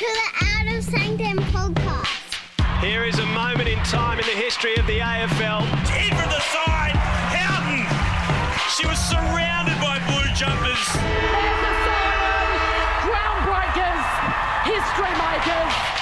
To the Outer Sanctum podcast. Here is a moment in time in the history of the AFL. in from the side. Houghton. She was surrounded by blue jumpers. There's the siren! Groundbreakers! History makers!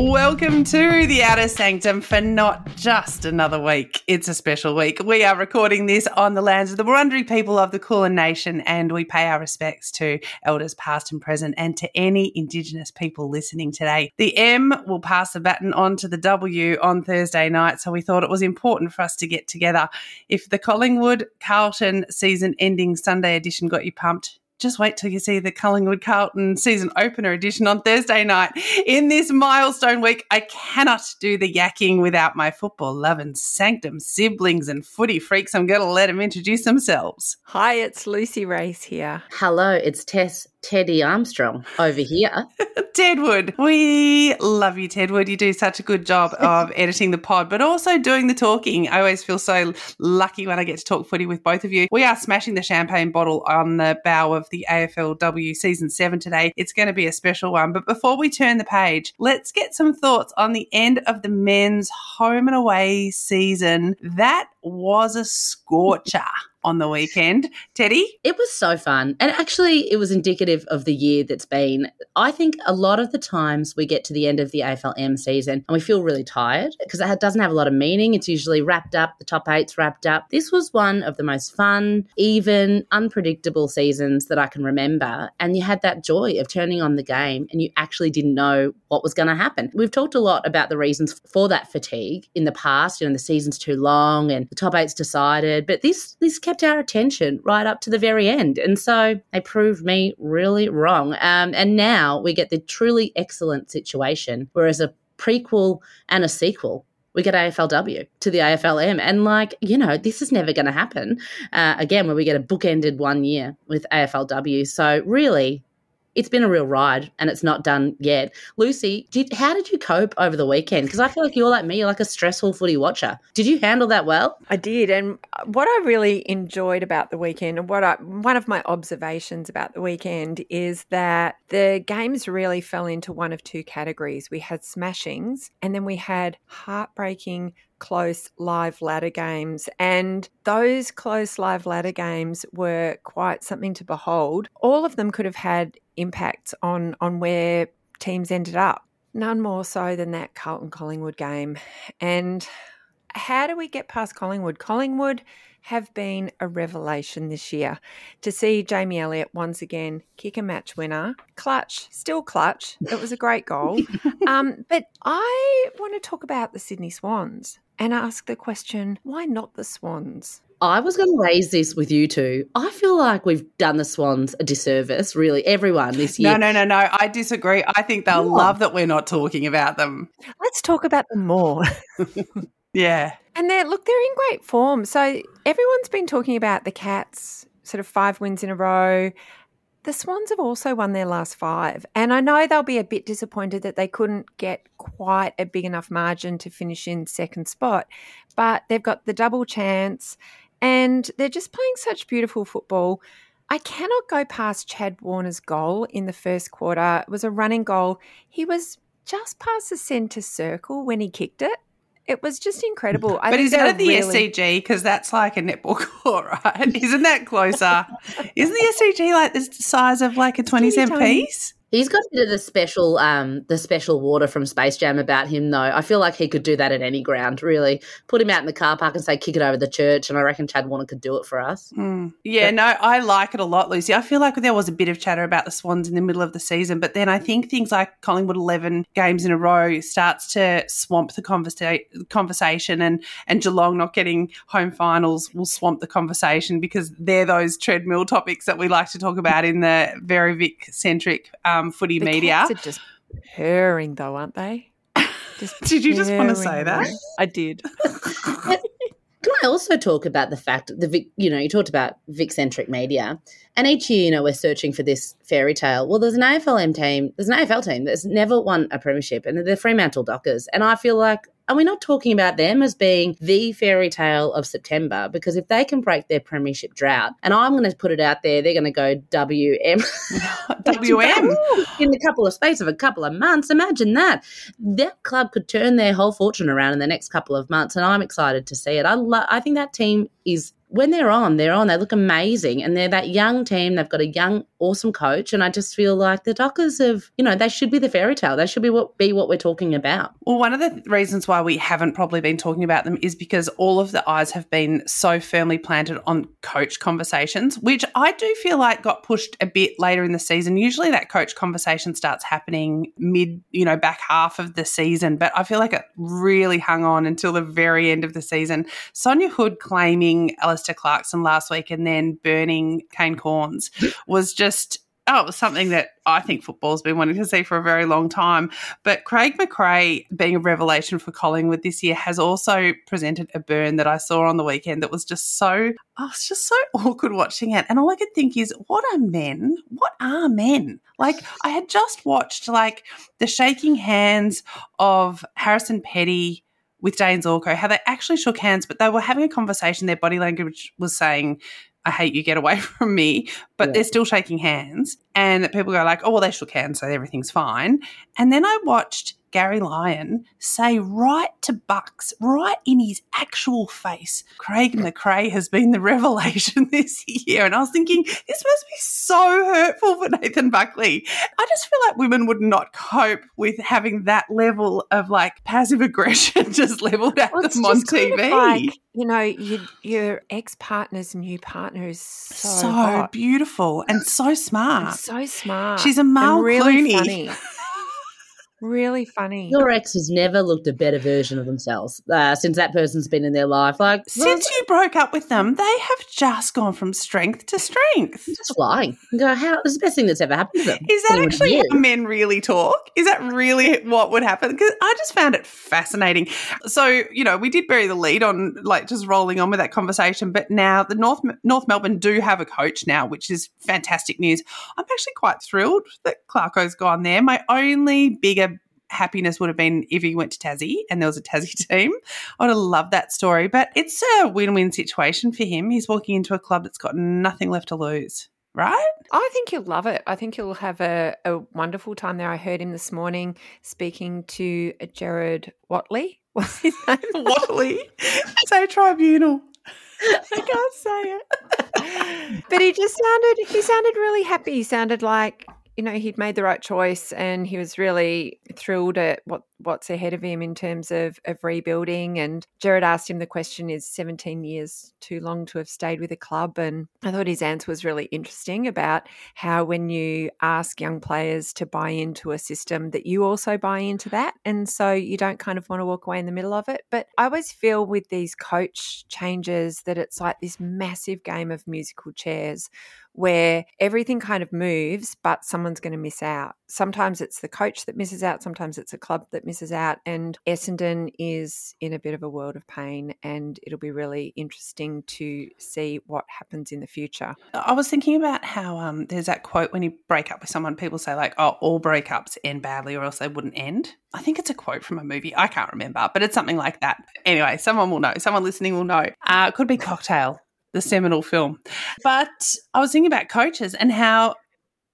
Welcome to the Outer Sanctum for not just another week. It's a special week. We are recording this on the lands of the Wurundjeri people of the Kulin Nation, and we pay our respects to elders past and present and to any Indigenous people listening today. The M will pass the baton on to the W on Thursday night, so we thought it was important for us to get together. If the Collingwood Carlton season ending Sunday edition got you pumped, just wait till you see the Collingwood Carlton season opener edition on Thursday night. In this milestone week, I cannot do the yakking without my football loving sanctum siblings and footy freaks. I'm going to let them introduce themselves. Hi, it's Lucy Race here. Hello, it's Tess Teddy Armstrong over here. Tedwood, we love you, Tedwood. You do such a good job of editing the pod, but also doing the talking. I always feel so lucky when I get to talk footy with both of you. We are smashing the champagne bottle on the bow of the AFLW season seven today. It's going to be a special one. But before we turn the page, let's get some thoughts on the end of the men's home and away season. That was a scorcher on the weekend. Teddy? It was so fun. And actually, it was indicative of the year that's been. I think a lot of the times we get to the end of the AFLM season and we feel really tired because it doesn't have a lot of meaning. It's usually wrapped up, the top eight's wrapped up. This was one of the most fun, even, unpredictable seasons that I can remember. And you had that joy of turning on the game and you actually didn't know what was going to happen. We've talked a lot about the reasons for that fatigue in the past. You know, the season's too long and the top eight's decided, but this this kept our attention right up to the very end, and so they proved me really wrong. Um, and now we get the truly excellent situation, whereas a prequel and a sequel. We get AFLW to the AFLM. And, like, you know, this is never going to happen uh, again when we get a bookended one year with AFLW. So, really, it's been a real ride and it's not done yet. Lucy, did, how did you cope over the weekend? Because I feel like you're like me, you're like a stressful footy watcher. Did you handle that well? I did, and what I really enjoyed about the weekend, and what I, one of my observations about the weekend is that the games really fell into one of two categories. We had smashings, and then we had heartbreaking close live ladder games. And those close live ladder games were quite something to behold. All of them could have had impacts on, on where teams ended up. None more so than that Carlton Collingwood game. And how do we get past Collingwood? Collingwood have been a revelation this year. To see Jamie Elliott once again kick a match winner, clutch, still clutch. It was a great goal. um, but I want to talk about the Sydney Swans and ask the question why not the Swans? I was going to raise this with you two. I feel like we've done the Swans a disservice, really, everyone this year. No, no, no, no. I disagree. I think they'll What? love that we're not talking about them. Let's talk about them more. Yeah. And they're look, they're in great form. So everyone's been talking about the Cats, sort of five wins in a row. The Swans have also won their last five. And I know they'll be a bit disappointed that they couldn't get quite a big enough margin to finish in second spot. But they've got the double chance and they're just playing such beautiful football. I cannot go past Chad Warner's goal in the first quarter. It was a running goal. He was just past the centre circle when he kicked it. It was just incredible. I but is that at the really- SCG? Because that's like a netball court, right? Isn't that closer? Isn't the SCG like the size of like a 20 cent piece? He's got a bit of the special, um, the special water from Space Jam about him, though. I feel like he could do that at any ground. Really, put him out in the car park and say, "Kick it over the church," and I reckon Chad Warner could do it for us. Mm. Yeah, no, I like it a lot, Lucy. I feel like there was a bit of chatter about the Swans in the middle of the season, but then I think things like Collingwood eleven games in a row starts to swamp the conversa- conversation, and and Geelong not getting home finals will swamp the conversation because they're those treadmill topics that we like to talk about in the very Vic centric. Um, um, footy the media. Cats are just purring, though, aren't they? Just did you just want to say that? I did. Can I also talk about the fact that Vic, you know, you talked about Vic centric media, and each year, you know, we're searching for this fairy tale. Well, there's an AFLM team, there's an AFL team that's never won a premiership, and they're the Fremantle Dockers. And I feel like are we're not talking about them as being the fairy tale of September? Because if they can break their premiership drought, and I'm going to put it out there, they're going to go WM. WM? in a couple of space of a couple of months. Imagine that. That club could turn their whole fortune around in the next couple of months, and I'm excited to see it. I, lo- I think that team is when they're on, they're on. They look amazing, and they're that young team. They've got a young, awesome coach, and I just feel like the Dockers have, you know, they should be the fairy tale. They should be what be what we're talking about. Well, one of the reasons why we haven't probably been talking about them is because all of the eyes have been so firmly planted on coach conversations, which I do feel like got pushed a bit later in the season. Usually, that coach conversation starts happening mid, you know, back half of the season, but I feel like it really hung on until the very end of the season. Sonja Hood claiming Alastair Clarkson last week and then burning Kane Cornes was just oh, it was something that I think football's been wanting to see for a very long time. But Craig McRae, being a revelation for Collingwood this year, has also presented a burn that I saw on the weekend that was just so, oh, it's just so awkward watching it. And all I could think is, what are men? What are men? Like, I had just watched like the shaking hands of Harrison Petty with Dane Zorko, how they actually shook hands, but they were having a conversation. Their body language was saying, I hate you, get away from me. But yeah. they're still shaking hands. And people go like, oh, well, they shook hands, so everything's fine. And then I watched Gary Lyon say right to Bucks, right in his actual face, Craig McRae has been the revelation this year. And I was thinking, this must be so hurtful for Nathan Buckley. I just feel like women would not cope with having that level of like passive aggression just leveled at well, them on TV. Like, you know, you, your ex partner's new partner is so, so beautiful and so smart. And so smart. She's Amal really Clooney. Funny. Really funny. Your ex has never looked a better version of themselves uh, since that person's been in their life. Like since you broke up with them, they have just gone from strength to strength. Just lying. go, how? It's the best thing that's ever happened to them. Is that actually how men really talk? Is that really what would happen? Because I just found it fascinating. So you know, we did bury the lead on like just rolling on with that conversation, but now the North North Melbourne do have a coach now, which is fantastic news. I'm actually quite thrilled that Clarko's gone there. My only bigger happiness would have been if he went to Tassie and there was a Tassie team. I would have loved that story. But it's a win win situation for him. He's walking into a club that's got nothing left to lose. Right? I think he'll love it. I think he'll have a, a wonderful time there. I heard him this morning speaking to Gerard Whateley. What's his name? Whateley. Say tribunal. I can't say it. but he just sounded he sounded really happy. He sounded like you know he'd made the right choice and he was really thrilled at what what's ahead of him in terms of of rebuilding. And Gerard asked him the question is 17 years too long to have stayed with a club? And I thought his answer was really interesting about how when you ask young players to buy into a system that you also buy into that. And so you don't kind of want to walk away in the middle of it. But I always feel with these coach changes that it's like this massive game of musical chairs where everything kind of moves, but someone's going to miss out. Sometimes it's the coach that misses out, sometimes it's a club that misses out. And Essendon is in a bit of a world of pain, and it'll be really interesting to see what happens in the future. I was thinking about how um, there's that quote when you break up with someone, people say, like, oh, all breakups end badly or else they wouldn't end. I think it's a quote from a movie. I can't remember, but it's something like that. Anyway, someone will know. Someone listening will know. Uh, could be Cocktail the seminal film. But I was thinking about coaches and how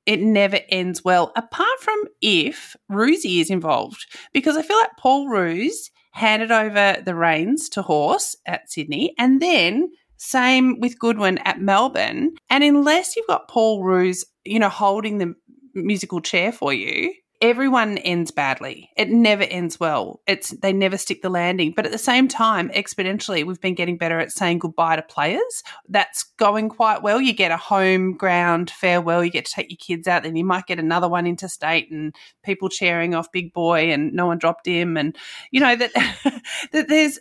it never ends well, apart from if Roosie is involved. Because I feel like Paul Roos handed over the reins to Horse at Sydney, and then same with Goodwin at Melbourne. And unless you've got Paul Roos, you know, holding the musical chair for you everyone ends badly. It never ends well. It's they never stick the landing. But at the same time, exponentially, we've been getting better at saying goodbye to players. That's going quite well. You get a home ground farewell. You get to take your kids out. Then you might get another one interstate, and people cheering off big boy, and no one dropped him, and you know that that there's.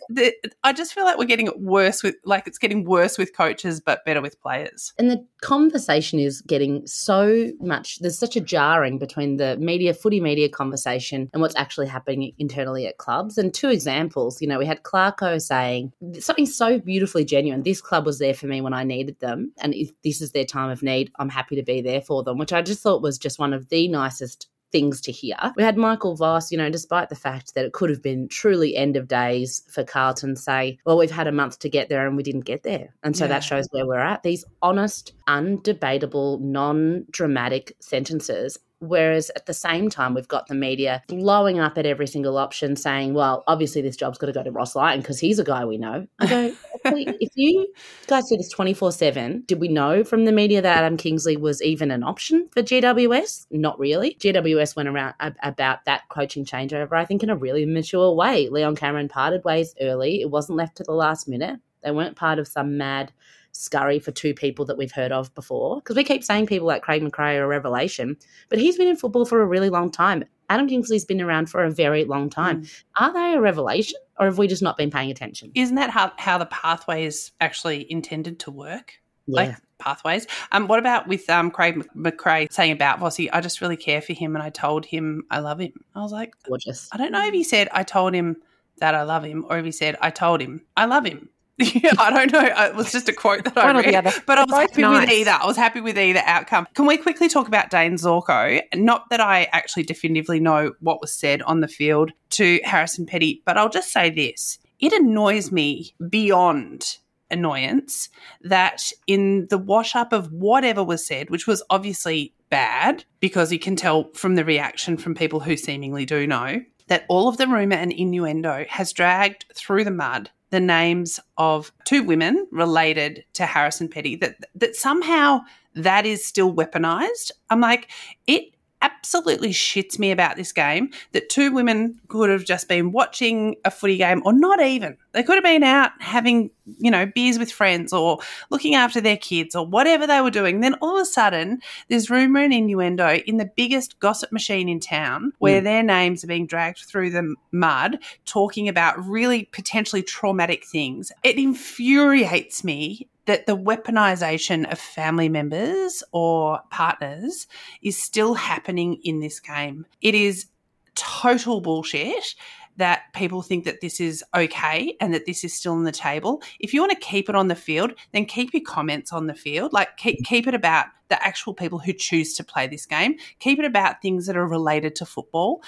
I just feel like we're getting worse with like it's getting worse with coaches, but better with players. And the conversation is getting so much. There's such a jarring between the media footy media conversation and what's actually happening internally at clubs. And two examples, you know, we had Clarko saying something so beautifully genuine. This club was there for me when I needed them. And if this is their time of need, I'm happy to be there for them, which I just thought was just one of the nicest things to hear. We had Michael Voss, you know, despite the fact that it could have been truly end of days for Carlton, say, well, we've had a month to get there and we didn't get there. And so yeah. that shows where we're at. These honest, undebatable, non dramatic sentences Whereas at the same time, we've got the media blowing up at every single option saying, well, obviously this job's got to go to Ross Lyon because he's a guy we know. I go, if you guys do this 24 7, did we know from the media that Adam Kingsley was even an option for GWS? Not really. GWS went around about that coaching changeover, I think, in a really mature way. Leon Cameron parted ways early. It wasn't left to the last minute. They weren't part of some mad scurry for two people that we've heard of before. Because we keep saying people like Craig McRae are a revelation, but he's been in football for a really long time. Adam Kingsley's been around for a very long time. Mm. Are they a revelation or have we just not been paying attention? Isn't that how, how the pathway is actually intended to work? Yeah. Like pathways. Um, what about with um, Craig McRae saying about Vossi, I just really care for him and I told him I love him. I was like, gorgeous. I don't know if he said I told him that I love him or if he said I told him I love him. Yeah, I don't know. Uh, it was just a quote that I One read, but I was happy nice. with either. I was happy with either outcome. Can we quickly talk about Dane Zorko? Not that I actually definitively know what was said on the field to Harrison Petty, but I'll just say this: it annoys me beyond annoyance that in the wash up of whatever was said, which was obviously bad because you can tell from the reaction from people who seemingly do know that all of the rumor and innuendo has dragged through the mud the names of two women related to Harrison Petty, that that somehow that is still weaponized. I'm like, it absolutely shits me about this game that two women could have just been watching a footy game or not even. They could have been out having, you know, beers with friends or looking after their kids or whatever they were doing. Then all of a sudden, there's rumor and innuendo in the biggest gossip machine in town where mm. their names are being dragged through the mud talking about really potentially traumatic things. It infuriates me that the weaponization of family members or partners is still happening in this game. It is total bullshit that people think that this is okay and that this is still on the table. If you want to keep it on the field, then keep your comments on the field. Like keep, keep it about the actual people who choose to play this game. Keep it about things that are related to football.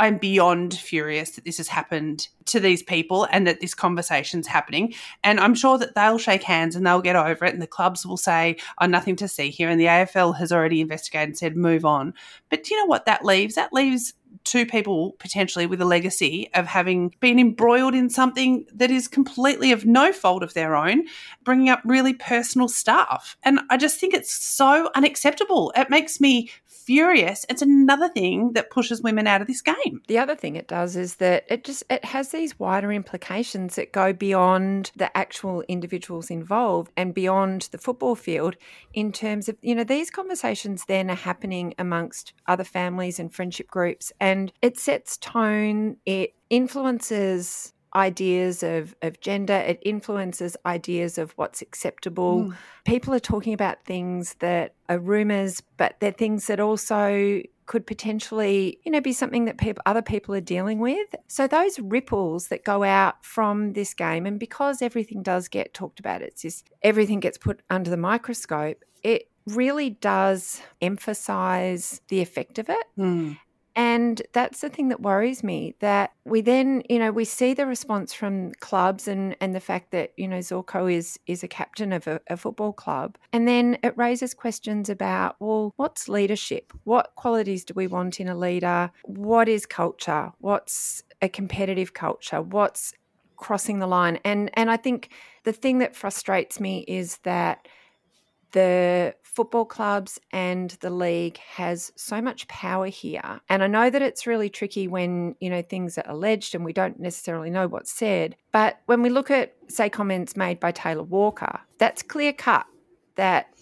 I'm beyond furious that this has happened to these people and that this conversation's happening. And I'm sure that they'll shake hands and they'll get over it. And the clubs will say, oh, nothing to see here. And the AFL has already investigated and said, move on. But do you know what that leaves? That leaves two people potentially with a legacy of having been embroiled in something that is completely of no fault of their own, bringing up really personal stuff. And I just think it's so unacceptable. It makes me furious. It's another thing that pushes women out of this game. The other thing it does is that it just it has these wider implications that go beyond the actual individuals involved and beyond the football field in terms of, you know, these conversations then are happening amongst other families and friendship groups and it sets tone, it influences ideas of, of gender, it influences ideas of what's acceptable. Mm. People are talking about things that are rumors, but they're things that also could potentially, you know, be something that people other people are dealing with. So those ripples that go out from this game, and because everything does get talked about, it's just everything gets put under the microscope, it really does emphasize the effect of it. Mm. And that's the thing that worries me that we then, you know, we see the response from clubs and, and the fact that, you know, Zorko is is a captain of a, a football club. And then it raises questions about, well, what's leadership? What qualities do we want in a leader? What is culture? What's a competitive culture? What's crossing the line? And and I think the thing that frustrates me is that the football clubs and the league has so much power here. And I know that it's really tricky when, you know, things are alleged and we don't necessarily know what's said. But when we look at, say, comments made by Taylor Walker, that's clear cut that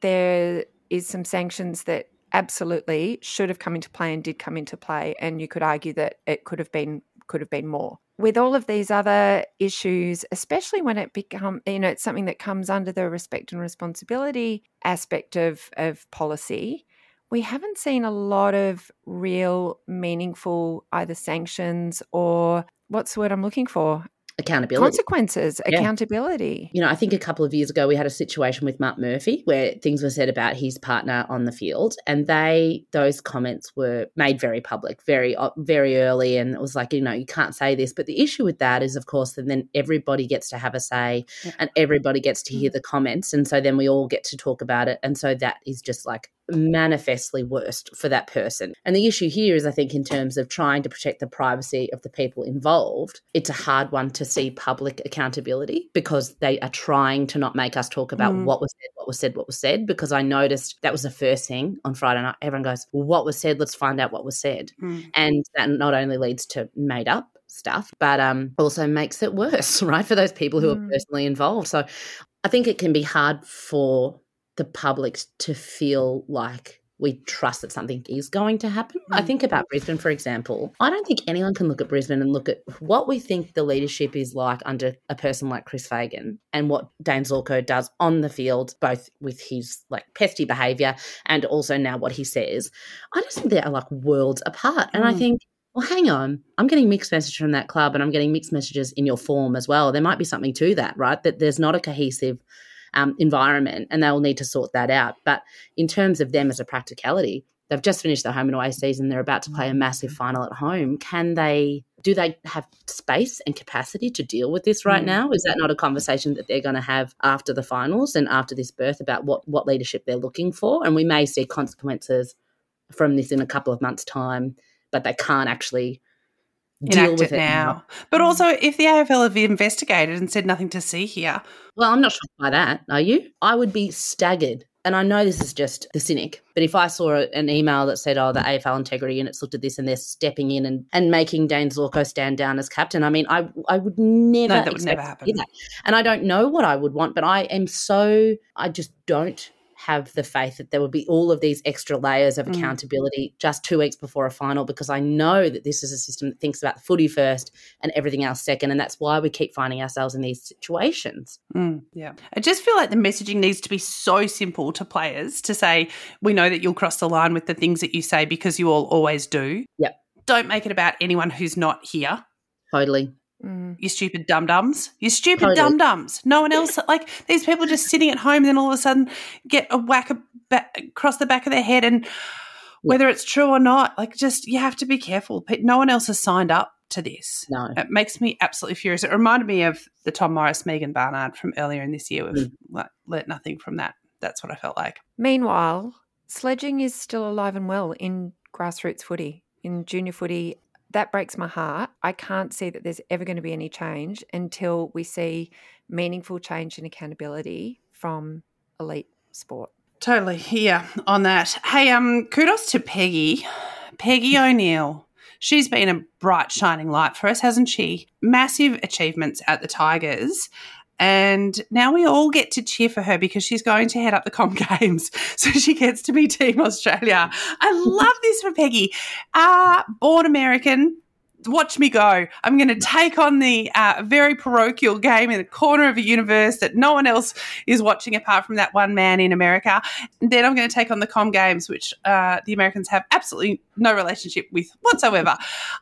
there is some sanctions that absolutely should have come into play and did come into play. And you could argue that it could have been could have been more. With all of these other issues, especially when it become you know it's something that comes under the respect and responsibility aspect of of policy, we haven't seen a lot of real meaningful either sanctions or what's the word I'm looking for? Accountability consequences yeah. accountability you know i think a couple of years ago we had a situation with mark murphy where things were said about his partner on the field and they those comments were made very public very uh, very early and it was like you know you can't say this but the issue with that is of course that then everybody gets to have a say yeah. and everybody gets to hear mm. the comments and so then we all get to talk about it and so that is just like manifestly worst for that person. And the issue here is, I think, in terms of trying to protect the privacy of the people involved, it's a hard one to see public accountability because they are trying to not make us talk about mm. what was said, what was said, what was said. Because I noticed that was the first thing on Friday night. Everyone goes, well, What was said? Let's find out what was said. Mm. And that not only leads to made up stuff, but um, also makes it worse, right, for those people who mm. are personally involved. So I think it can be hard for the public to feel like we trust that something is going to happen. Mm. I think about Brisbane, for example. I don't think anyone can look at Brisbane and look at what we think the leadership is like under a person like Chris Fagan and what Dane Zorko does on the field, both with his like pesty behaviour and also now what he says. I just think they are like worlds apart. And mm. I think well, hang on, I'm getting mixed messages from that club and I'm getting mixed messages in your form as well. There might be something to that, right? That there's not a cohesive um, environment, and they'll need to sort that out. But in terms of them as a practicality, they've just finished their home and away season. They're about to play a massive final at home. Can they? Do they have space and capacity to deal with this right mm. now? Is that not a conversation that they're going to have after the finals and after this birth about what what leadership they're looking for? And we may see consequences from this in a couple of months' time, but they can't actually enact it, it now. But also, if the AFL have investigated and said nothing to see here. Well, I'm not shocked by that. Are you? I would be staggered. And I know this is just the cynic, but if I saw an email that said, oh, the AFL integrity unit's looked at this and they're stepping in and, and making Dane Zorko stand down as captain, I mean, I I would never no, that would never happen. That. And I don't know what I would want, but I am so, I just don't have the faith that there would be all of these extra layers of mm. accountability mm. just two weeks before a final because I know that this is a system that thinks about the footy first and everything else second. And that's why we keep finding ourselves in these situations. Mm, yeah. I just feel like the messaging needs to be so simple to players to say, we know that you'll cross the line with the things that you say because you all always do. Yep. Don't make it about anyone who's not here. Totally. Mm. You stupid dum dums. You stupid totally. dum dums. No one else, like these people just sitting at home and then all of a sudden get a whack across the back of their head. And whether it's true or not, like just you have to be careful. No one else has signed up to this. No. It makes me absolutely furious. It reminded me of the Tom Morris, Megan Barnard from earlier in this year. We've mm. learnt nothing from that. That's what I felt like. Meanwhile, sledging is still alive and well in grassroots footy, in junior footy that breaks my heart. I can't see that there's ever going to be any change until we see meaningful change and accountability from elite sport. Totally, yeah, on that. Hey, um, kudos to Peggy, Peggy O'Neill. She's been a bright, shining light for us, hasn't she? Massive achievements at the Tigers. And now we all get to cheer for her because she's going to head up the Com Games. So she gets to be Team Australia. I love this for Peggy. Uh, born American, watch me go. I'm going to take on the uh, very parochial game in the corner of a universe that no one else is watching apart from that one man in America. And then I'm going to take on the com games, which uh, the Americans have absolutely no relationship with whatsoever.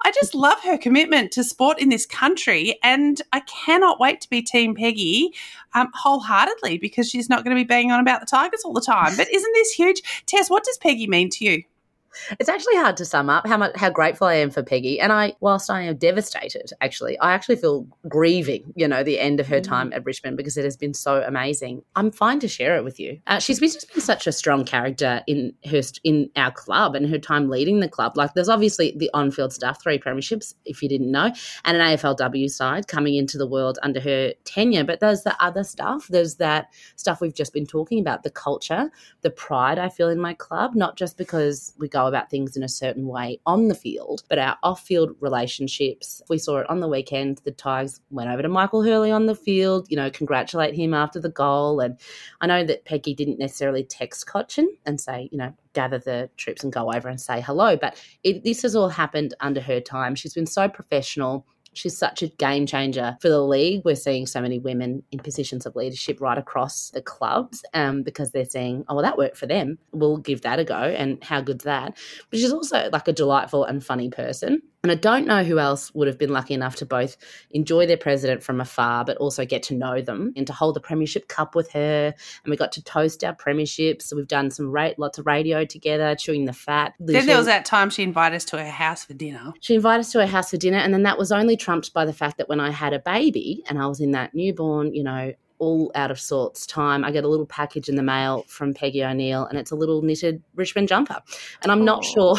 I just love her commitment to sport in this country, and I cannot wait to be Team Peggy um, wholeheartedly because she's not going to be banging on about the Tigers all the time. But isn't this huge? Tess, what does Peggy mean to you? It's actually hard to sum up how much how grateful I am for Peggy. And I, whilst I am devastated, actually, I actually feel grieving. You know, the end of her time at Richmond because it has been so amazing. I'm fine to share it with you. Uh, she's been just been such a strong character in her in our club and her time leading the club. Like, there's obviously the on-field stuff, three premierships, if you didn't know, and an AFLW side coming into the world under her tenure. But there's the other stuff. There's that stuff we've just been talking about, the culture, the pride I feel in my club, not just because we go about things in a certain way on the field, but our off-field relationships. We saw it on the weekend. The Tigers went over to Michael Hurley on the field, you know, congratulate him after the goal. And I know that Peggy didn't necessarily text Cotchin and say, you know, gather the troops and go over and say hello. But it, this has all happened under her time. She's been so professional. She's such a game changer for the league. We're seeing so many women in positions of leadership right across the clubs um, because they're saying, oh, well, that worked for them. We'll give that a go. And how good's that? But she's also like a delightful and funny person. And I don't know who else would have been lucky enough to both enjoy their president from afar, but also get to know them and to hold the Premiership Cup with her. And we got to toast our premierships. So we've done some ra- lots of radio together, chewing the fat. Then there was that time she invited us to her house for dinner. She invited us to her house for dinner. And then that was only trumped by the fact that when I had a baby and I was in that newborn, you know, all out of sorts time. I get a little package in the mail from Peggy O'Neill, and it's a little knitted Richmond jumper. And I'm not sure.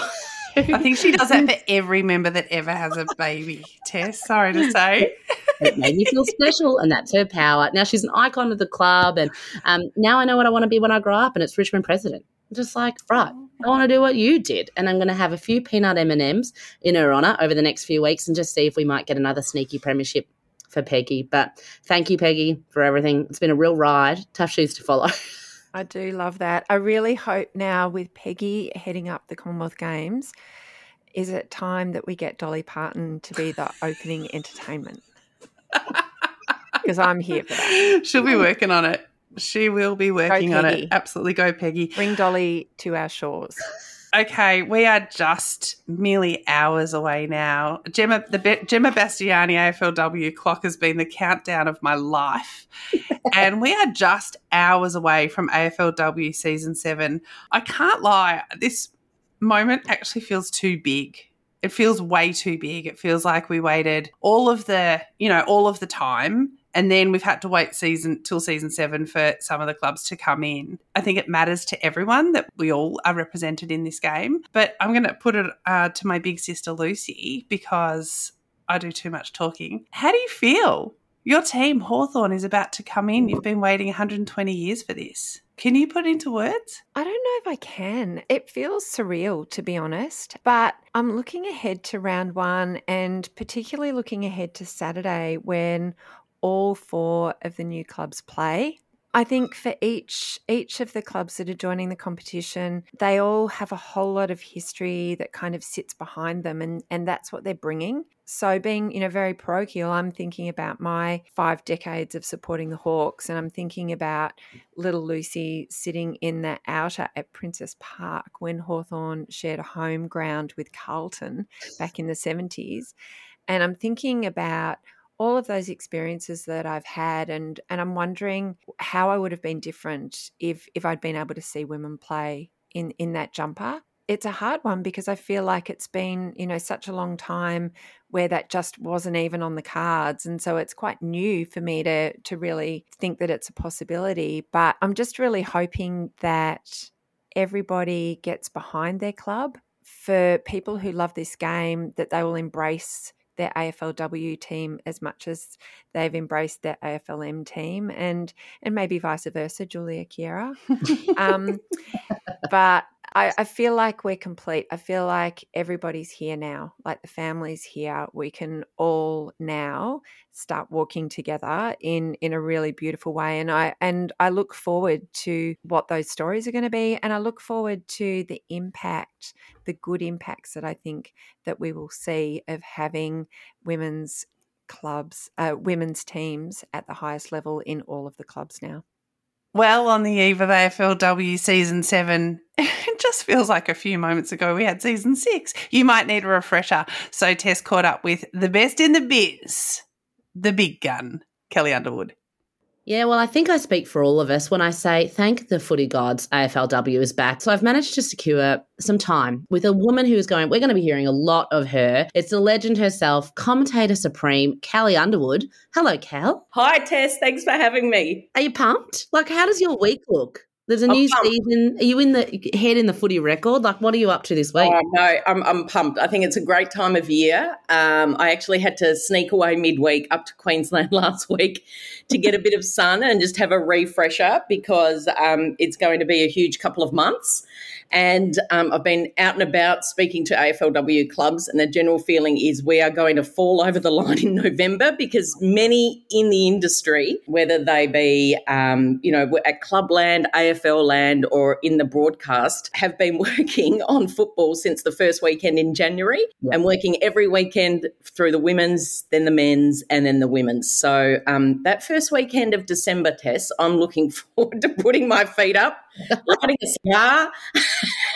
I think she does that for every member that ever has a baby. Tess, sorry to say. it made me feel special, and that's her power. Now she's an icon of the club, and um, now I know what I want to be when I grow up, and it's Richmond president. I'm just like, right, I want to do what you did, and I'm going to have a few peanut M and M's in her honour over the next few weeks, and just see if we might get another sneaky premiership for Peggy. But thank you, Peggy, for everything. It's been a real ride. Tough shoes to follow. I do love that. I really hope now with Peggy heading up the Commonwealth Games, is it time that we get Dolly Parton to be the opening entertainment? Because I'm here for that. She'll be working on it. She will be working on it. Absolutely go, Peggy. Bring Dolly to our shores. Okay, we are just merely hours away now. Gemma, the Be- Gemma Bastiani AFLW clock has been the countdown of my life, and we are just hours away from AFLW season seven. I can't lie, this moment actually feels too big. It feels way too big. It feels like we waited all of the, you know, all of the time and then we've had to wait season till season seven for some of the clubs to come in. I think it matters to everyone that we all are represented in this game. But I'm going to put it uh, to my big sister Lucy because I do too much talking. How do you feel? Your team, Hawthorn, is about to come in. You've been waiting 120 years for this. Can you put it into words? I don't know if I can. It feels surreal, to be honest. But I'm looking ahead to round one and particularly looking ahead to Saturday when all four of the new clubs play. I think for each each of the clubs that are joining the competition, they all have a whole lot of history that kind of sits behind them and and that's what they're bringing. So being, you know, very parochial, I'm thinking about my 5 decades of supporting the Hawks and I'm thinking about little Lucy sitting in the outer at Princes Park when Hawthorn shared a home ground with Carlton back in the 70s. And I'm thinking about all of those experiences that I've had and and I'm wondering how I would have been different if if I'd been able to see women play in in that jumper. It's a hard one because I feel like it's been, you know, such a long time where that just wasn't even on the cards and so it's quite new for me to to really think that it's a possibility, but I'm just really hoping that everybody gets behind their club for people who love this game that they will embrace their AFLW team as much as they've embraced their AFLM team, and and maybe vice versa, Julia Kiera. um, but I, I, feel like we're complete. I feel like everybody's here now, like the family's here. We can all now start walking together in in a really beautiful way. And I and I look forward to what those stories are going to be, and I look forward to the impact, the good impacts that I think that we will see of having women's clubs, uh, women's teams at the highest level in all of the clubs now. Well, on the eve of AFLW season seven, it just feels like a few moments ago we had season six. You might need a refresher. So Tess caught up with the best in the biz, the big gun, Kelli Underwood. Yeah, well, I think I speak for all of us when I say thank the footy gods AFLW is back. So I've managed to secure some time with a woman who is going, we're going to be hearing a lot of her. It's the legend herself, commentator supreme, Kelli Underwood. Hello, Cal. Hi, Tess. Thanks for having me. Are you pumped? Like, how does your week look? There's a new season. Are you in the head in the footy record? Like, what are you up to this week? Oh, no, I'm, I'm pumped. I think it's a great time of year. Um, I actually had to sneak away midweek up to Queensland last week to get a bit of sun and just have a refresher because um, it's going to be a huge couple of months. And um, I've been out and about speaking to AFLW clubs, and the general feeling is we are going to fall over the line in November because many in the industry, whether they be, um, you know, at Clubland, AFL land, or in the broadcast, have been working on football since the first weekend in January yeah. and working every weekend through the women's, then the men's, and then the women's. So um, that first weekend of December, Tess, I'm looking forward to putting my feet up lighting a cigar.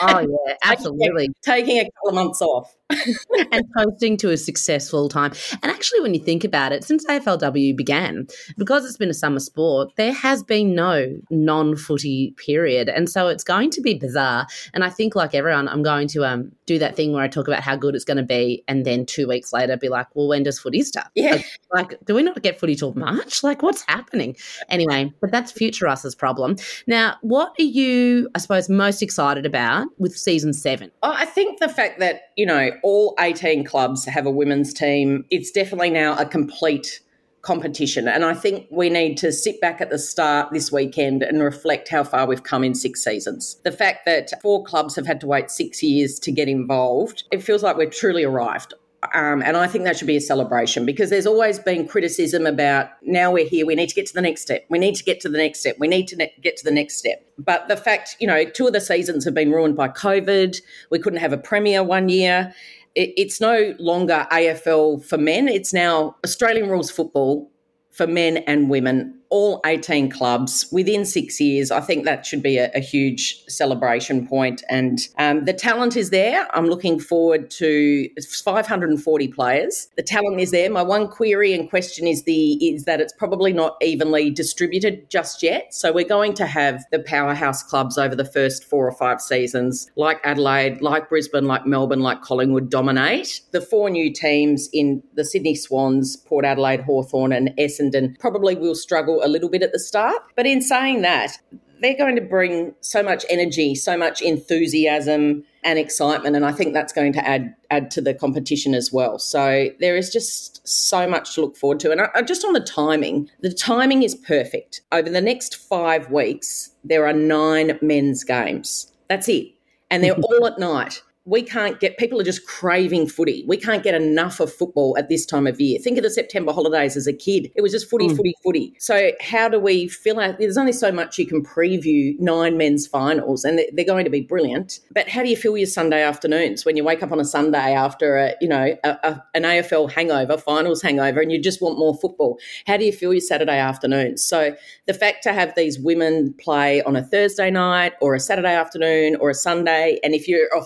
Oh yeah, absolutely. taking, a couple of months off. and posting to a successful time. And actually, when you think about it, since AFLW began, because it's been a summer sport, there has been no non footy period. And so it's going to be bizarre. And I think, like everyone, I'm going to um, do that thing where I talk about how good it's going to be. And then two weeks later, be like, well, when does footy start? Yeah. Like, like do we not get footy till March? Like, what's happening? Anyway, but that's future us's problem. Now, what are you, I suppose, most excited about with season seven? Oh, I think the fact that, you know, all 18 clubs have a women's team. It's definitely now a complete competition. And I think we need to sit back at the start this weekend and reflect how far we've come in six seasons. The fact that four clubs have had to wait six years to get involved, it feels like we've truly arrived. Um, and I think that should be a celebration because there's always been criticism about now we're here, we need to get to the next step, we need to get to the next step, we need to ne- get to the next step. But the fact, you know, two of the seasons have been ruined by COVID. We couldn't have a premier one year. It, it's no longer AFL for men, it's now Australian rules football for men and women all 18 clubs within six years. I think that should be a, a huge celebration point. And um, the talent is there. I'm looking forward to 540 players. The talent is there. My one query and question is the is that it's probably not evenly distributed just yet. So we're going to have the powerhouse clubs over the first four or five seasons, like Adelaide, like Brisbane, like Melbourne, like Collingwood, dominate. The four new teams in the Sydney Swans, Port Adelaide, Hawthorn, and Essendon probably will struggle a little bit at the start. But in saying that, they're going to bring so much energy, so much enthusiasm and excitement, and I think that's going to add add to the competition as well. So there is just so much to look forward to, and I, just on the timing, the timing is perfect. Over the next five weeks, there are nine men's games. That's it, and they're all at night we can't get people are just craving footy. We can't get enough of football at this time of year. Think of the September holidays as a kid. It was just footy, mm. footy, footy. So how do we fill out? There's only so much you can preview nine men's finals, and they're going to be brilliant. But how do you fill your Sunday afternoons when you wake up on a Sunday after a you know a, a, an AFL hangover, finals hangover, and you just want more football? How do you fill your Saturday afternoons? So the fact to have these women play on a Thursday night or a Saturday afternoon or a Sunday, and if you're a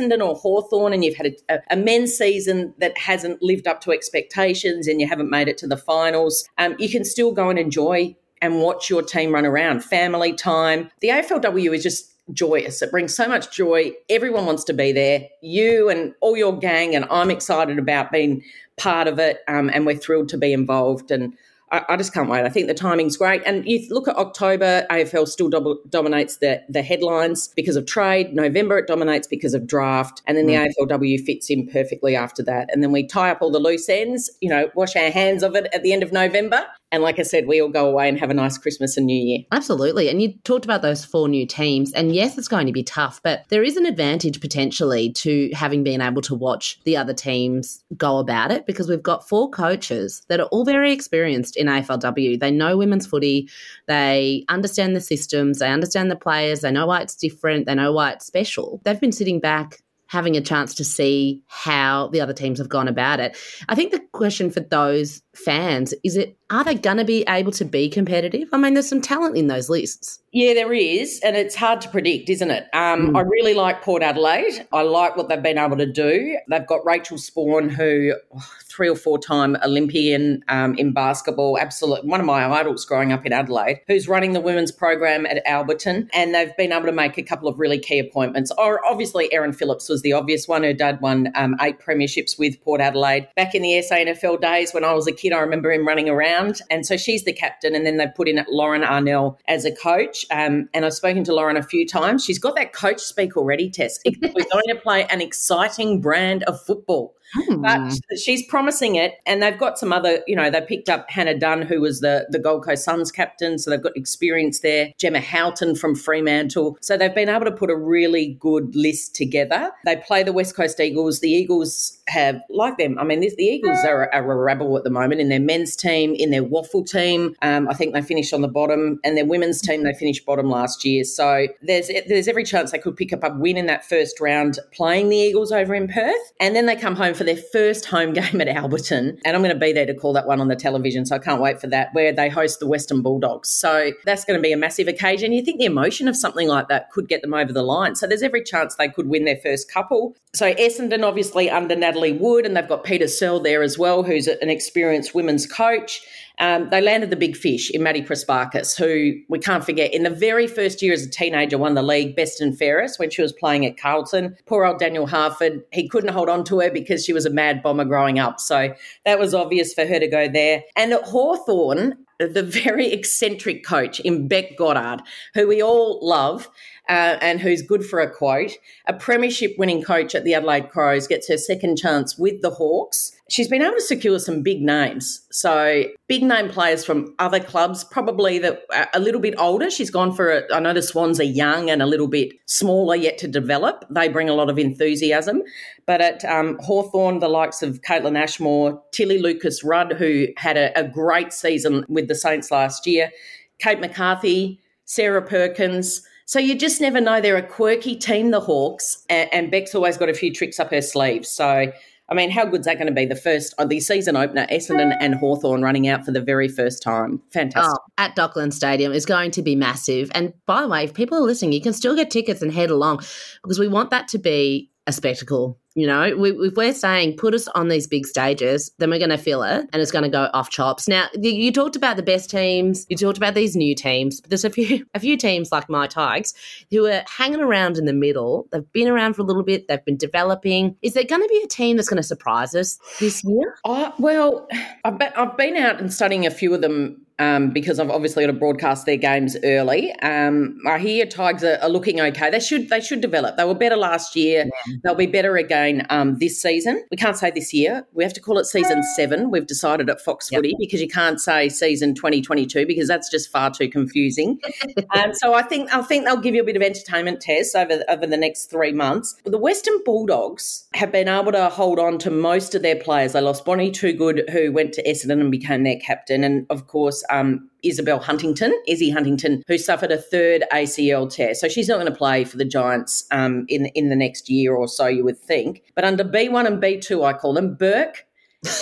Essendon or Hawthorn and you've had a, a, men's season that hasn't lived up to expectations and you haven't made it to the finals, um, you can still go and enjoy and watch your team run around. Family time. The AFLW is just joyous. It brings so much joy. Everyone wants to be there. You and all your gang, and I'm excited about being part of it. Um, and we're thrilled to be involved. And I, I, just can't wait. I think the timing's great. And you look at October, AFL still do- dominates the, the headlines because of trade. November, it dominates because of draft. And then the mm. AFLW fits in perfectly after that. And then we tie up all the loose ends, you know, wash our hands of it at the end of November. And like I said, we all go away and have a nice Christmas and New Year. Absolutely. And you talked about those four new teams. And yes, it's going to be tough, but there is an advantage potentially to having been able to watch the other teams go about it because we've got four coaches that are all very experienced in AFLW. They know women's footy, they understand the systems, they understand the players, they know why it's different, they know why it's special. They've been sitting back having a chance to see how the other teams have gone about it. I think the question for those fans is it are they going to be able to be competitive? I mean, there's some talent in those lists. Yeah, there is, and it's hard to predict, isn't it? Um, Mm. I really like Port Adelaide. I like what they've been able to do. They've got Rachael Sporn, who oh, three or four time Olympian um, in basketball, absolute one of my idols growing up in Adelaide, who's running the women's program at Alberton, and they've been able to make a couple of really key appointments. Or obviously, Erin Phillips was the obvious one. Her dad won um, eight premierships with Port Adelaide back in the SANFL days when I was a kid. I remember him running around, and so she's the captain. And then they put in Lauren Arnell as a coach. Um, and I've spoken to Lauren a few times. She's got that coach speak already, Tess. We're going to play an exciting brand of football. But she's promising it, and they've got some other. You know, they picked up Hannah Dunn, who was the the Gold Coast Suns captain, so they've got experience there. Gemma Houghton from Fremantle, so they've been able to put a really good list together. They play the West Coast Eagles. The Eagles have like them. I mean, this, the Eagles are, are a rabble at the moment in their men's team, in their waffle team. Um, I think they finished on the bottom, and their women's team they finished bottom last year. So there's there's every chance they could pick up a win in that first round playing the Eagles over in Perth, and then they come home for their first home game at Alberton, and I'm going to be there to call that one on the television. So I can't wait for that, where they host the Western Bulldogs. So that's going to be a massive occasion. You think the emotion of something like that could get them over the line. So there's every chance they could win their first couple. So Essendon obviously under Natalie Wood, and they've got Peter Searle there as well, who's an experienced women's coach. Um, they landed the big fish in Maddie Prespakis, who we can't forget in the very first year as a teenager won the league best and fairest when she was playing at Carlton. Poor old Daniel Harford, he couldn't hold on to her because she was a mad bomber growing up. So that was obvious for her to go there. And at Hawthorn, the very eccentric coach in Bec Goddard, who we all love. Uh, and who's good for a quote. A premiership winning coach at the Adelaide Crows gets her second chance with the Hawks. She's been able to secure some big names. So, big name players from other clubs, probably that a little bit older. She's gone for, a, I know the Swans are young and a little bit smaller yet to develop. They bring a lot of enthusiasm. But at um, Hawthorn, the likes of Kaitlyn Ashmore, Tilly Lucas Rodd, who had a, a great season with the Saints last year, Kate McCarthy, Sarah Perkins. So you just never know. They're a quirky team, the Hawks, and, Bec's always got a few tricks up her sleeve. So, I mean, how good's that going to be? The first, uh, the season opener, Essendon and Hawthorn running out for the very first time. Fantastic. Oh, at Dockland Stadium is going to be massive. And by the way, if people are listening, you can still get tickets and head along because we want that to be a spectacle. You know, we, if we're saying put us on these big stages, then we're going to feel it and it's going to go off chops. Now, you talked about the best teams, you talked about these new teams, but there's a few a few teams like my Tigers who are hanging around in the middle. They've been around for a little bit, they've been developing. Is there going to be a team that's going to surprise us this year? Oh, well, I've been out and studying a few of them um, because I've obviously got to broadcast their games early. Um, I hear Tigers are, are, looking okay. They should they should develop. They were better last year. Yeah. They'll be better again um, this season. We can't say this year. We have to call it season seven. We've decided at Fox yep. Footy because you can't say season 2022 because that's just far too confusing. um, so I think I think they'll give you a bit of entertainment Tess over over the next three months. The Western Bulldogs have been able to hold on to most of their players. They lost Bonnie Toogood, who went to Essendon and became their captain, and of course um, Isabel Huntington, Izzy Huntington, who suffered a third ACL tear. So she's not going to play for the Giants um, in, in the next year or so, you would think. But under B1 and B2, I call them Burke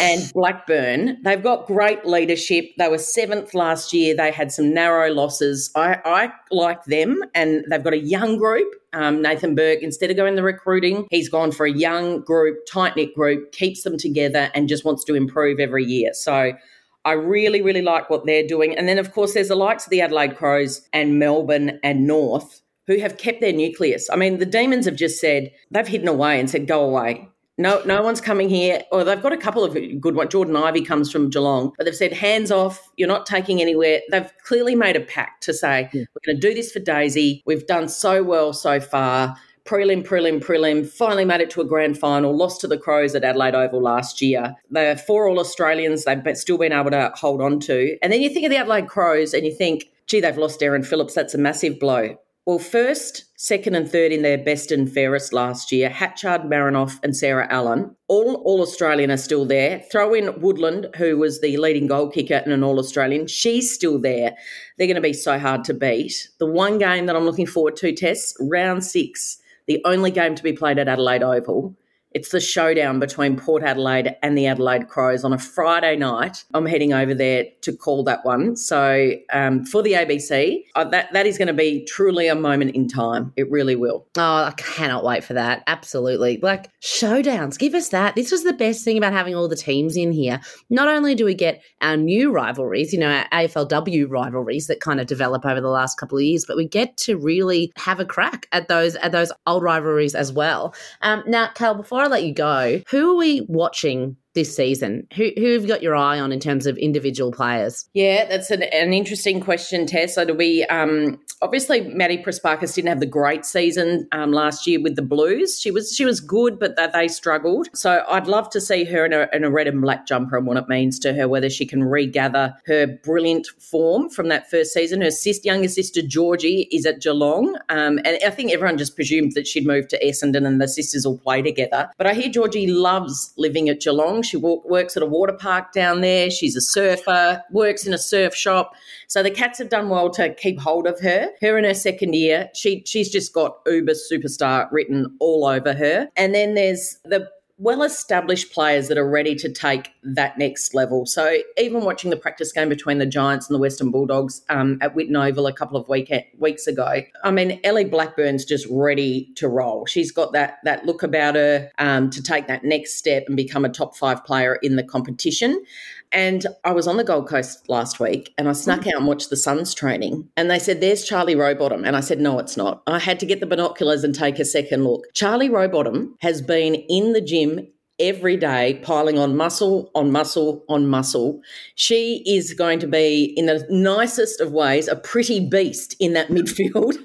and Blackburn. They've got great leadership. They were seventh last year. They had some narrow losses. I, I like them, and they've got a young group. Um, Nathan Burke, instead of going the recruiting, he's gone for a young group, tight knit group, keeps them together, and just wants to improve every year. So I really, really like what they're doing. And then, of course, there's the likes of the Adelaide Crows and Melbourne and North who have kept their nucleus. I mean, the Demons have just said, they've hidden away and said, go away. No, no one's coming here. Or they've got a couple of good ones. Jordan Ivy comes from Geelong, but they've said hands off. You're not taking anywhere. They've clearly made a pact to say yeah. we're going to do this for Daisy. We've done so well so far. Prelim, prelim, prelim. Finally made it to a grand final. Lost to the Crows at Adelaide Oval last year. They're four All Australians. They've still been able to hold on to. And then you think of the Adelaide Crows, and you think, gee, they've lost Erin Phillips. That's a massive blow. Well, first, second, and third in their best and fairest last year, Hatchard, Marinoff, and Sarah Allan. All All Australian are still there. Throw in Woodland, who was the leading goal kicker and an All Australian. She's still there. They're going to be so hard to beat. The one game that I'm looking forward to, Tess, round six, the only game to be played at Adelaide Oval. It's the showdown between Port Adelaide and the Adelaide Crows on a Friday night. I'm heading over there to call that one. So um, for the ABC, uh, that that is going to be truly a moment in time. It really will. Oh, I cannot wait for that. Absolutely. Like showdowns, give us that. This was the best thing about having all the teams in here. Not only do we get our new rivalries, you know, our AFLW rivalries that kind of develop over the last couple of years, but we get to really have a crack at those at those old rivalries as well. Um, now, Cal, before let you go, who are we watching this season? Who, who have you got your eye on in terms of individual players? Yeah, that's an, an interesting question, Tess. So do we? Um, obviously, Maddie Prespakis didn't have the great season um, last year with the Blues. She was she was good, but they, they struggled. So I'd love to see her in a, in a red and black jumper and what it means to her, whether she can regather her brilliant form from that first season. Her sister, younger sister Georgie is at Geelong, um, and I think everyone just presumed that she'd moved to Essendon and the sisters will play together. But I hear Georgie loves living at Geelong. She walk, works at a water park down there. She's a surfer, works in a surf shop. So the Cats have done well to keep hold of her. Her in her second year, she she's just got uber superstar written all over her. And then there's the well established players that are ready to take that next level. So even watching the practice game between the Giants and the Western Bulldogs um, at Whitten Oval a couple of week- weeks ago, I mean Ellie Blackburn's just ready to roll. She's got that that look about her um, to take that next step and become a top five player in the competition. And I was on the Gold Coast last week and I snuck out and watched the Suns training. And they said, There's Charlie Rowbottom. And I said, No, it's not. I had to get the binoculars and take a second look. Charlie Rowbottom has been in the gym every day, piling on muscle, on muscle, on muscle. She is going to be, in the nicest of ways, a pretty beast in that midfield.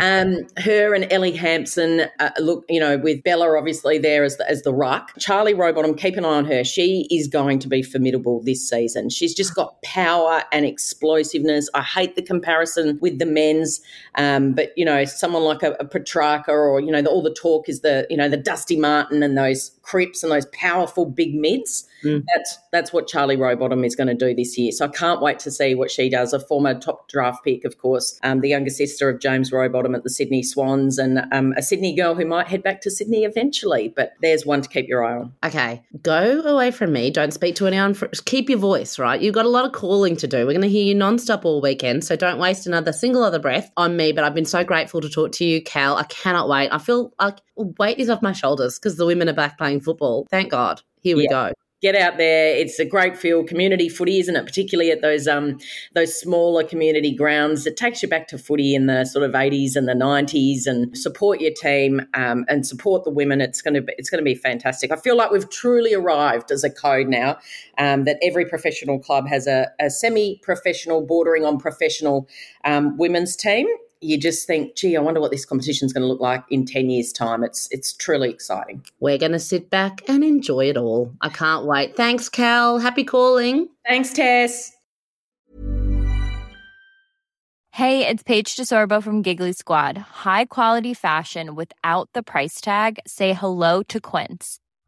Um, her and Ellie Hampson, uh, look, you know, with Bella obviously there as the, as the ruck. Charlie Rowbottom, keep an eye on her. She is going to be formidable this season. She's just got power and explosiveness. I hate the comparison with the men's, um, but you know, someone like a, a Petracca or you know, the, all the talk is the you know the Dusty Martin and those Cripps and those powerful big mids. Mm. That's that's what Charlie Rowbottom is going to do this year. So I can't wait to see what she does. A former top draft pick, of course, um, the younger sister of James Rowbottom at the Sydney Swans, and um, a Sydney girl who might head back to Sydney eventually. But there's one to keep your eye on. Okay, go away from me. Don't speak to anyone. For, keep your voice, right? You've got a lot of calling to do. We're going to hear you nonstop all weekend, so don't waste another single other breath on me. But I've been so grateful to talk to you, Cal. I cannot wait. I feel like weight is off my shoulders because the women are back playing football. Thank God. Here we yeah. go get out there. It's a great feel, community footy, isn't it? Particularly at those um those smaller community grounds. It takes you back to footy in the sort of eighties and the nineties, and support your team um, and support the women. It's going to be it's to be fantastic. I feel like we've truly arrived as a code now. Um, that every professional club has a, a semi-professional, bordering on professional um, women's team, you just think, gee, I wonder what this competition is going to look like in 10 years' time. It's it's truly exciting. We're going to sit back and enjoy it all. I can't wait. Thanks, Cal. Happy calling. Thanks, Tess. Hey, it's Paige DeSorbo from Giggly Squad. High quality fashion without the price tag? Say hello to Quince.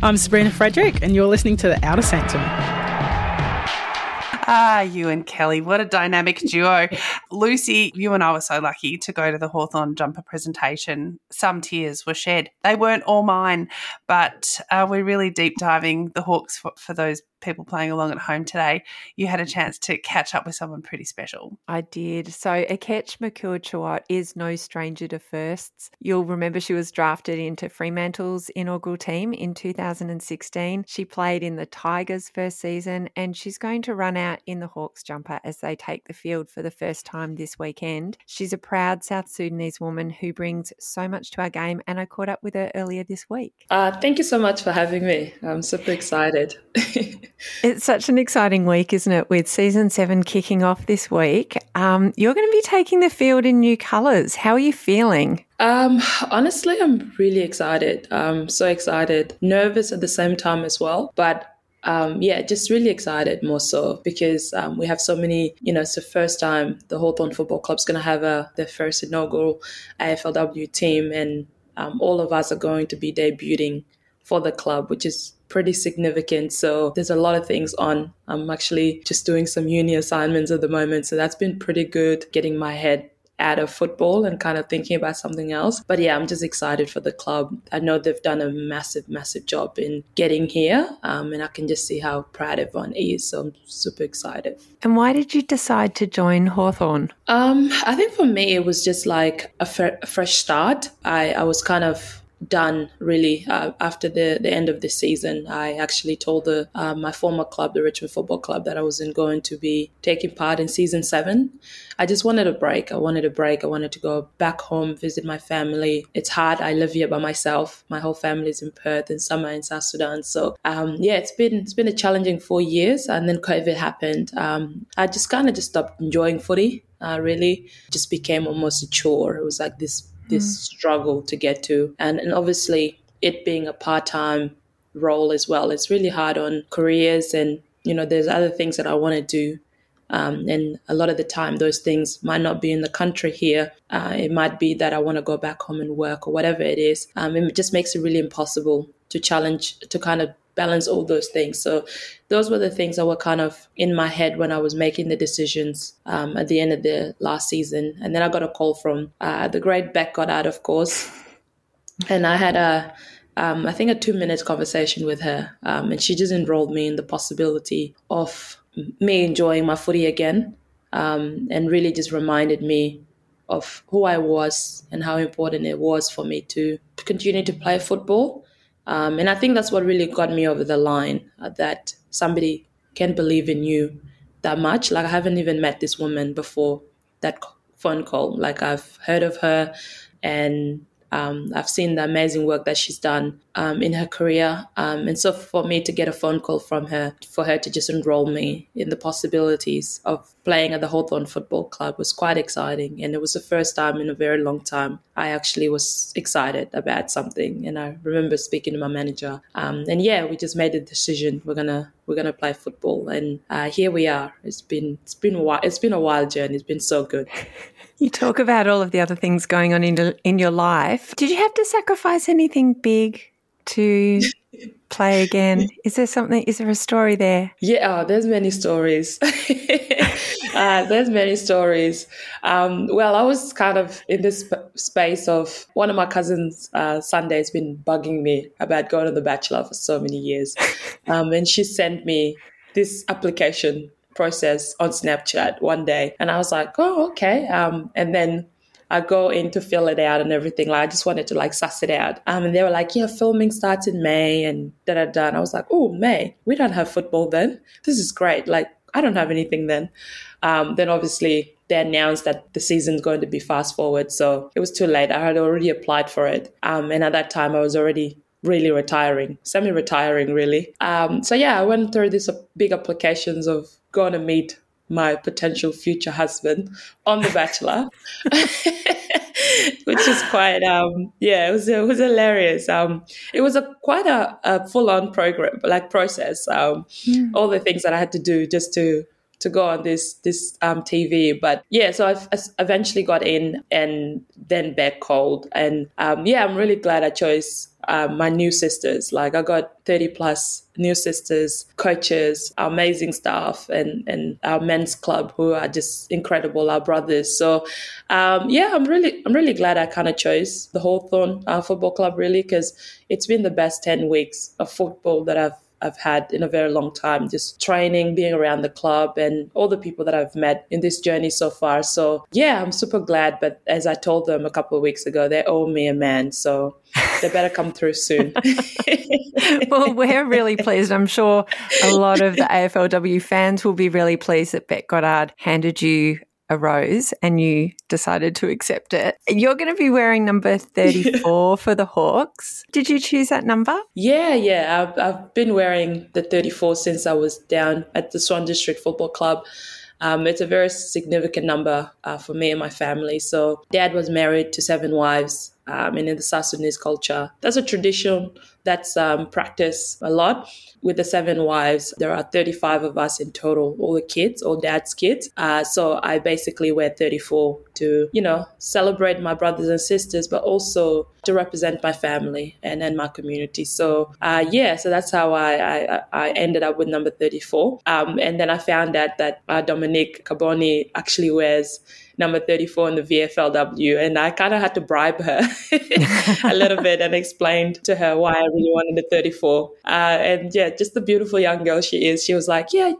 I'm Sabrina Frederick, and you're listening to The Outer Sanctum. Ah, you and Kelli, what a dynamic duo. Lucy, you and I were so lucky to go to the Hawthorn jumper presentation. Some tears were shed. They weren't all mine, but uh, we're really deep diving the Hawks for, for those people playing along at home today, you had a chance to catch up with someone pretty special. I did. So Akec Makur is no stranger to firsts. You'll remember she was drafted into Fremantle's inaugural team in 2016. She played in the Tigers first season and she's going to run out in the Hawks jumper as they take the field for the first time this weekend. She's a proud South Sudanese woman who brings so much to our game and I caught up with her earlier this week. Uh, thank you so much for having me. I'm super excited. It's such an exciting week, isn't it? With season seven kicking off this week, um, you're going to be taking the field in new colours. How are you feeling? Um, honestly, I'm really excited. I'm so excited, nervous at the same time as well. But um, yeah, just really excited more so because um, we have so many, you know, it's the first time the Hawthorn Football Club's going to have a, their first inaugural AFLW team, and um, all of us are going to be debuting for the club, which is pretty significant. So there's a lot of things on. I'm actually just doing some uni assignments at the moment. So that's been pretty good getting my head out of football and kind of thinking about something else. But yeah, I'm just excited for the club. I know they've done a massive, massive job in getting here, um, and I can just see how proud everyone is. So I'm super excited. And why did you decide to join Hawthorn? Um, I think for me, it was just like a, a fresh start. I, I was kind of done really uh, after the, the end of the season. I actually told the uh, my former club, the Richmond Football Club, that I wasn't going to be taking part in season seven. I just wanted a break. I wanted a break. I wanted to go back home, visit my family. It's hard. I live here by myself. My whole family is in Perth and some are in South Sudan. So um, yeah, it's been it's been a challenging four years. And then COVID happened. Um, I just kind of just stopped enjoying footy. Uh, really, just became almost a chore. It was like this this mm. struggle to get to. And, and obviously, it being a part time role as well, it's really hard on careers. And, you know, there's other things that I want to do. Um, and a lot of the time, those things might not be in the country here. Uh, it might be that I want to go back home and work or whatever it is. Um, it just makes it really impossible to challenge, to kind of balance all those things. So those were the things that were kind of in my head when I was making the decisions um, at the end of the last season. And then I got a call from uh, the great Bec Goddard, of course, and I had a um, I think a two minute conversation with her, um, and she just enrolled me in the possibility of me enjoying my footy again, um, and really just reminded me of who I was and how important it was for me to continue to play football. Um, and I think that's what really got me over the line uh, that somebody can believe in you that much. Like, I haven't even met this woman before that phone call. Like, I've heard of her and um, I've seen the amazing work that she's done um, in her career. Um, and so for me to get a phone call from her, for her to just enroll me in the possibilities of playing at the Hawthorn Football Club was quite exciting. And it was the first time in a very long time I actually was excited about something. And I remember speaking to my manager. Um, and yeah, we just made a decision. We're gonna we're gonna play football, and uh, here we are. It's been it's been a while. It's been a wild journey. It's been so good. You talk about all of the other things going on in, in your life. Did you have to sacrifice anything big to play again? Is there something, is there a story there? Yeah, oh, there's many stories. uh, there's many stories. Um, well, I was kind of in this sp- space of one of my cousins, uh, Sunday, has been bugging me about going to The Bachelor for so many years. Um, and she sent me this application process on Snapchat one day. And I was like, oh, okay. Um, and then I go in to fill it out and everything. Like I just wanted to like suss it out. Um, and they were like, yeah, filming starts in May and da da da. And I was like, oh, May. We don't have football then. This is great. Like I don't have anything then. Um, then obviously they announced that the season's going to be fast forward. So it was too late. I had already applied for it. Um, and at that time I was already really retiring, semi-retiring really. Um, so yeah, I went through these big applications of going to meet my potential future husband on The Bachelor, which is quite um yeah it was it was hilarious. Um, it was a quite a, a full on program like process. Um, all the things that I had to do just to to go on this this um, TV. But yeah, so I eventually got in, and then Bec called, and um, yeah, I'm really glad I chose um, my new sisters. Like I got 30 plus new sisters, coaches, amazing staff, and and our men's club who are just incredible, our brothers. So um, yeah, I'm really I'm really glad I kind of chose the Hawthorn uh, Football Club really because it's been the best 10 weeks of football that I've I've had in a very long time, just training, being around the club, and all the people that I've met in this journey so far. So, yeah, I'm super glad. But as I told them a couple of weeks ago, they owe me a man. So, they better come through soon. well, we're really pleased. I'm sure a lot of the AFLW fans will be really pleased that Bec Goddard handed you arose and you decided to accept it. You're going to be wearing number 34 for the Hawks. Did you choose that number? Yeah, yeah. I've, I've been wearing the 34 since I was down at the Swan District Football Club. um, it's a very significant number uh, for me and my family. So, dad was married to seven wives. Um, and in the South Sudanese culture, that's a tradition that's um, practiced a lot with the seven wives, there are 35 of us in total, all the kids, all dad's kids. Uh, so I basically wear 34 to, you know, celebrate my brothers and sisters, but also to represent my family and, and my community. So uh, yeah, so that's how I, I, I ended up with number 34. Um, and then I found out that uh, Dominique Carbone actually wears number 34 in the VFLW. And I kind of had to bribe her a little bit and explained to her why I really wanted the 34. Uh, and yeah, just the beautiful young girl she is. She was like, yeah,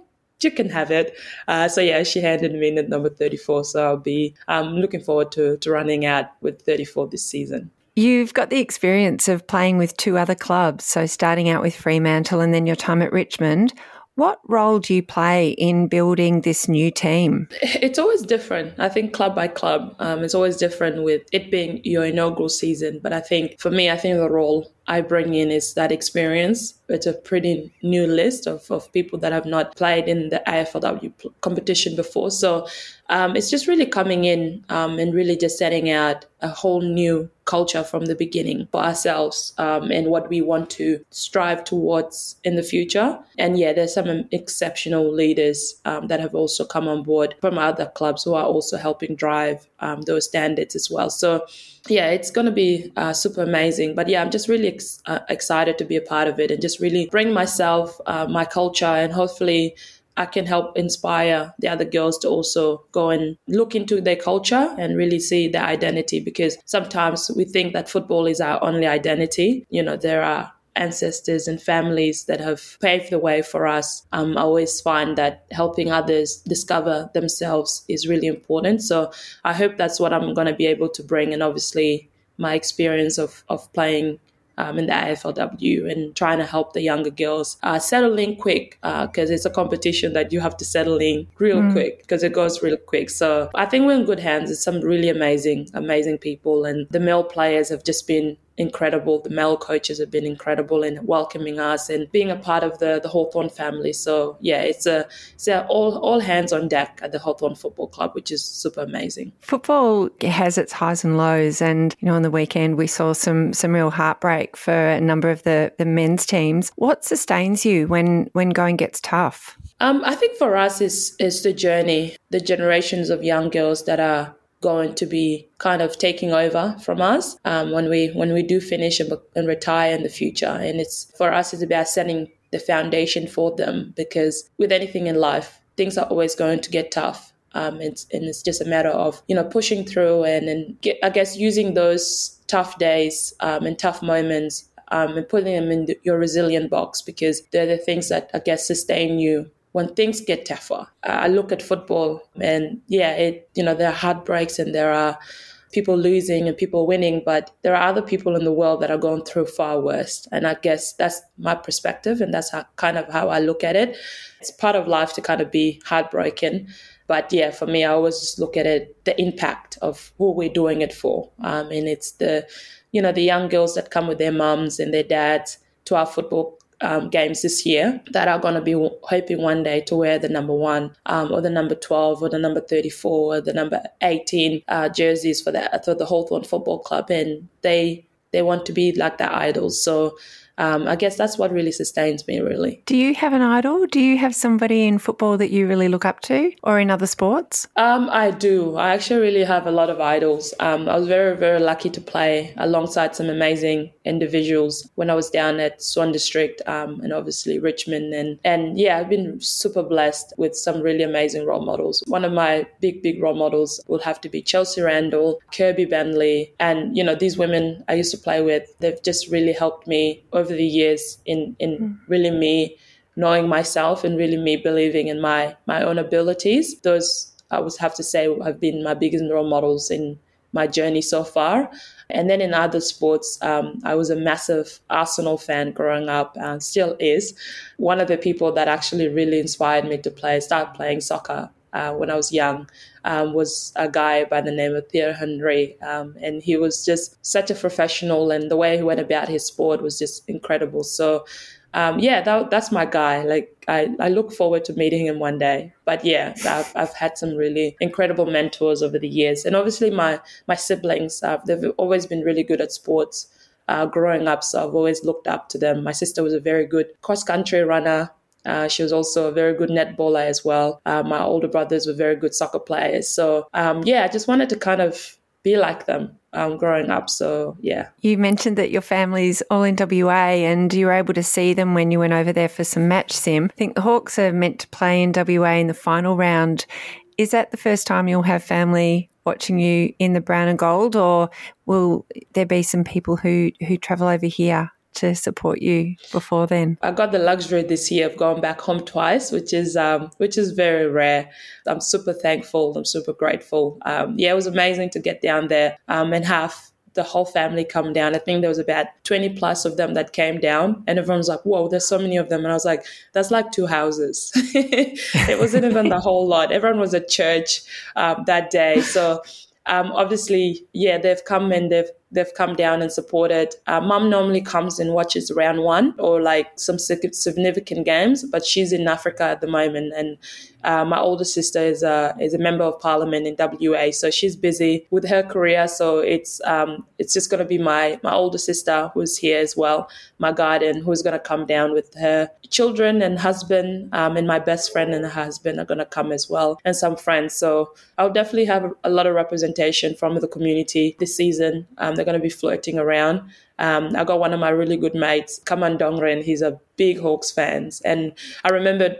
you can have it. Uh, so yeah, she handed me in at number 34. So I'll be um, looking forward to, to running out with 34 this season. You've got the experience of playing with two other clubs. So starting out with Fremantle and then your time at Richmond. What role do you play in building this new team? It's always different. I think club by club, um, it's always different with it being your inaugural season. But I think for me, I think the role I bring in is that experience. It's a pretty new list of, of people that have not played in the AFLW competition before. So um, it's just really coming in um, and really just setting out a whole new culture from the beginning for ourselves um, and what we want to strive towards in the future. And yeah, there's some exceptional leaders um, that have also come on board from other clubs who are also helping drive um, those standards as well. So yeah, it's going to be uh, super amazing. But yeah, I'm just really ex- uh, excited to be a part of it and just really bring myself, uh, my culture, and hopefully I can help inspire the other girls to also go and look into their culture and really see their identity because sometimes we think that football is our only identity. You know, there are ancestors and families that have paved the way for us. Um, I always find that helping others discover themselves is really important. So I hope that's what I'm going to be able to bring. And obviously, my experience of, of playing um, in the AFLW and trying to help the younger girls uh, settle in quick because uh, it's a competition that you have to settle in real mm. quick because it goes real quick. So I think we're in good hands. It's some really amazing, amazing people, and the male players have just been incredible. The male coaches have been incredible in welcoming us and being a part of the the Hawthorn family. So yeah, it's a it's a all all hands on deck at the Hawthorn Football Club, which is super amazing. Football has its highs and lows, and you know on the weekend we saw some some real heartbreak for a number of the the men's teams. What sustains you when when going gets tough? Um, I think for us is is the journey, the generations of young girls that are going to be kind of taking over from us um, when we when we do finish and, and retire in the future. And it's for us, it's about setting the foundation for them because with anything in life, things are always going to get tough. Um, it's, and it's just a matter of you know pushing through and and get, I guess using those tough days um, and tough moments um, and putting them in the, your resilient box because they're the things that I guess sustain you when things get tougher. I look at football and yeah, it you know there are heartbreaks and there are people losing and people winning, but there are other people in the world that are going through far worse. And I guess that's my perspective and that's how, kind of how I look at it. It's part of life to kind of be heartbroken. But yeah, for me, I always just look at it, the impact of who we're doing it for. Um, and it's the, you know, the young girls that come with their mums and their dads to our football um, games this year that are going to be hoping one day to wear the number one um, or the number 12 or the number 34 or the number 18 uh, jerseys for the, for the Hawthorn Football Club. And they, they want to be like their idols. So um, I guess that's what really sustains me, really. Do you have an idol? Do you have somebody in football that you really look up to or in other sports? Um, I do. I actually really have a lot of idols. Um, I was very, very lucky to play alongside some amazing individuals when I was down at Swan District um, and obviously Richmond. And, and yeah, I've been super blessed with some really amazing role models. One of my big, big role models will have to be Chelsea Randall, Kirby Bentley. And, you know, these women I used to play with, they've just really helped me over over the years in in mm. really me knowing myself and really me believing in my my own abilities. Those I would have to say have been my biggest role models in my journey so far. And then in other sports, um, I was a massive Arsenal fan growing up and still is. One of the people that actually really inspired me to play, start playing soccer uh, when I was young um, was a guy by the name of Thierry Henry. Um, and he was just such a professional, and the way he went about his sport was just incredible. So um, yeah, that, that's my guy. Like I, I look forward to meeting him one day. But yeah, I've, I've had some really incredible mentors over the years, and obviously my my siblings. Uh, they've always been really good at sports. Uh, growing up, so I've always looked up to them. My sister was a very good cross country runner. Uh, she was also a very good netballer as well. Uh, my older brothers were very good soccer players. So um, yeah, I just wanted to kind of be like them um, growing up. So yeah. You mentioned that your family's all in WA and you were able to see them when you went over there for some match sim. I think the Hawks are meant to play in WA in the final round. Is that the first time you'll have family watching you in the brown and gold, or will there be some people who who travel over here to support you before then? I got the luxury this year of going back home twice, which is um, which is very rare. I'm super thankful. I'm super grateful. Um, yeah, it was amazing to get down there um, and have the whole family come down. I think there was about 20 plus of them that came down, and everyone was like, Whoa, there's so many of them. And I was like, That's like two houses. it wasn't even the whole lot. Everyone was at church um, that day. So, um, obviously, yeah, they've come and they've they've come down and supported. Uh, Mom normally comes and watches round one or like some significant games, but she's in Africa at the moment, and uh, my older sister is a is a member of parliament in WA, so she's busy with her career. So it's um, it's just going to be my my older sister who's here as well, my guardian, who's going to come down with her children and husband, um, and my best friend and her husband are going to come as well, and some friends. So I'll definitely have a lot of representation from the community this season. Um, they're going to be floating around. Um, I got one of my really good mates, Kaman Dongren. He's a big Hawks fan, and I remember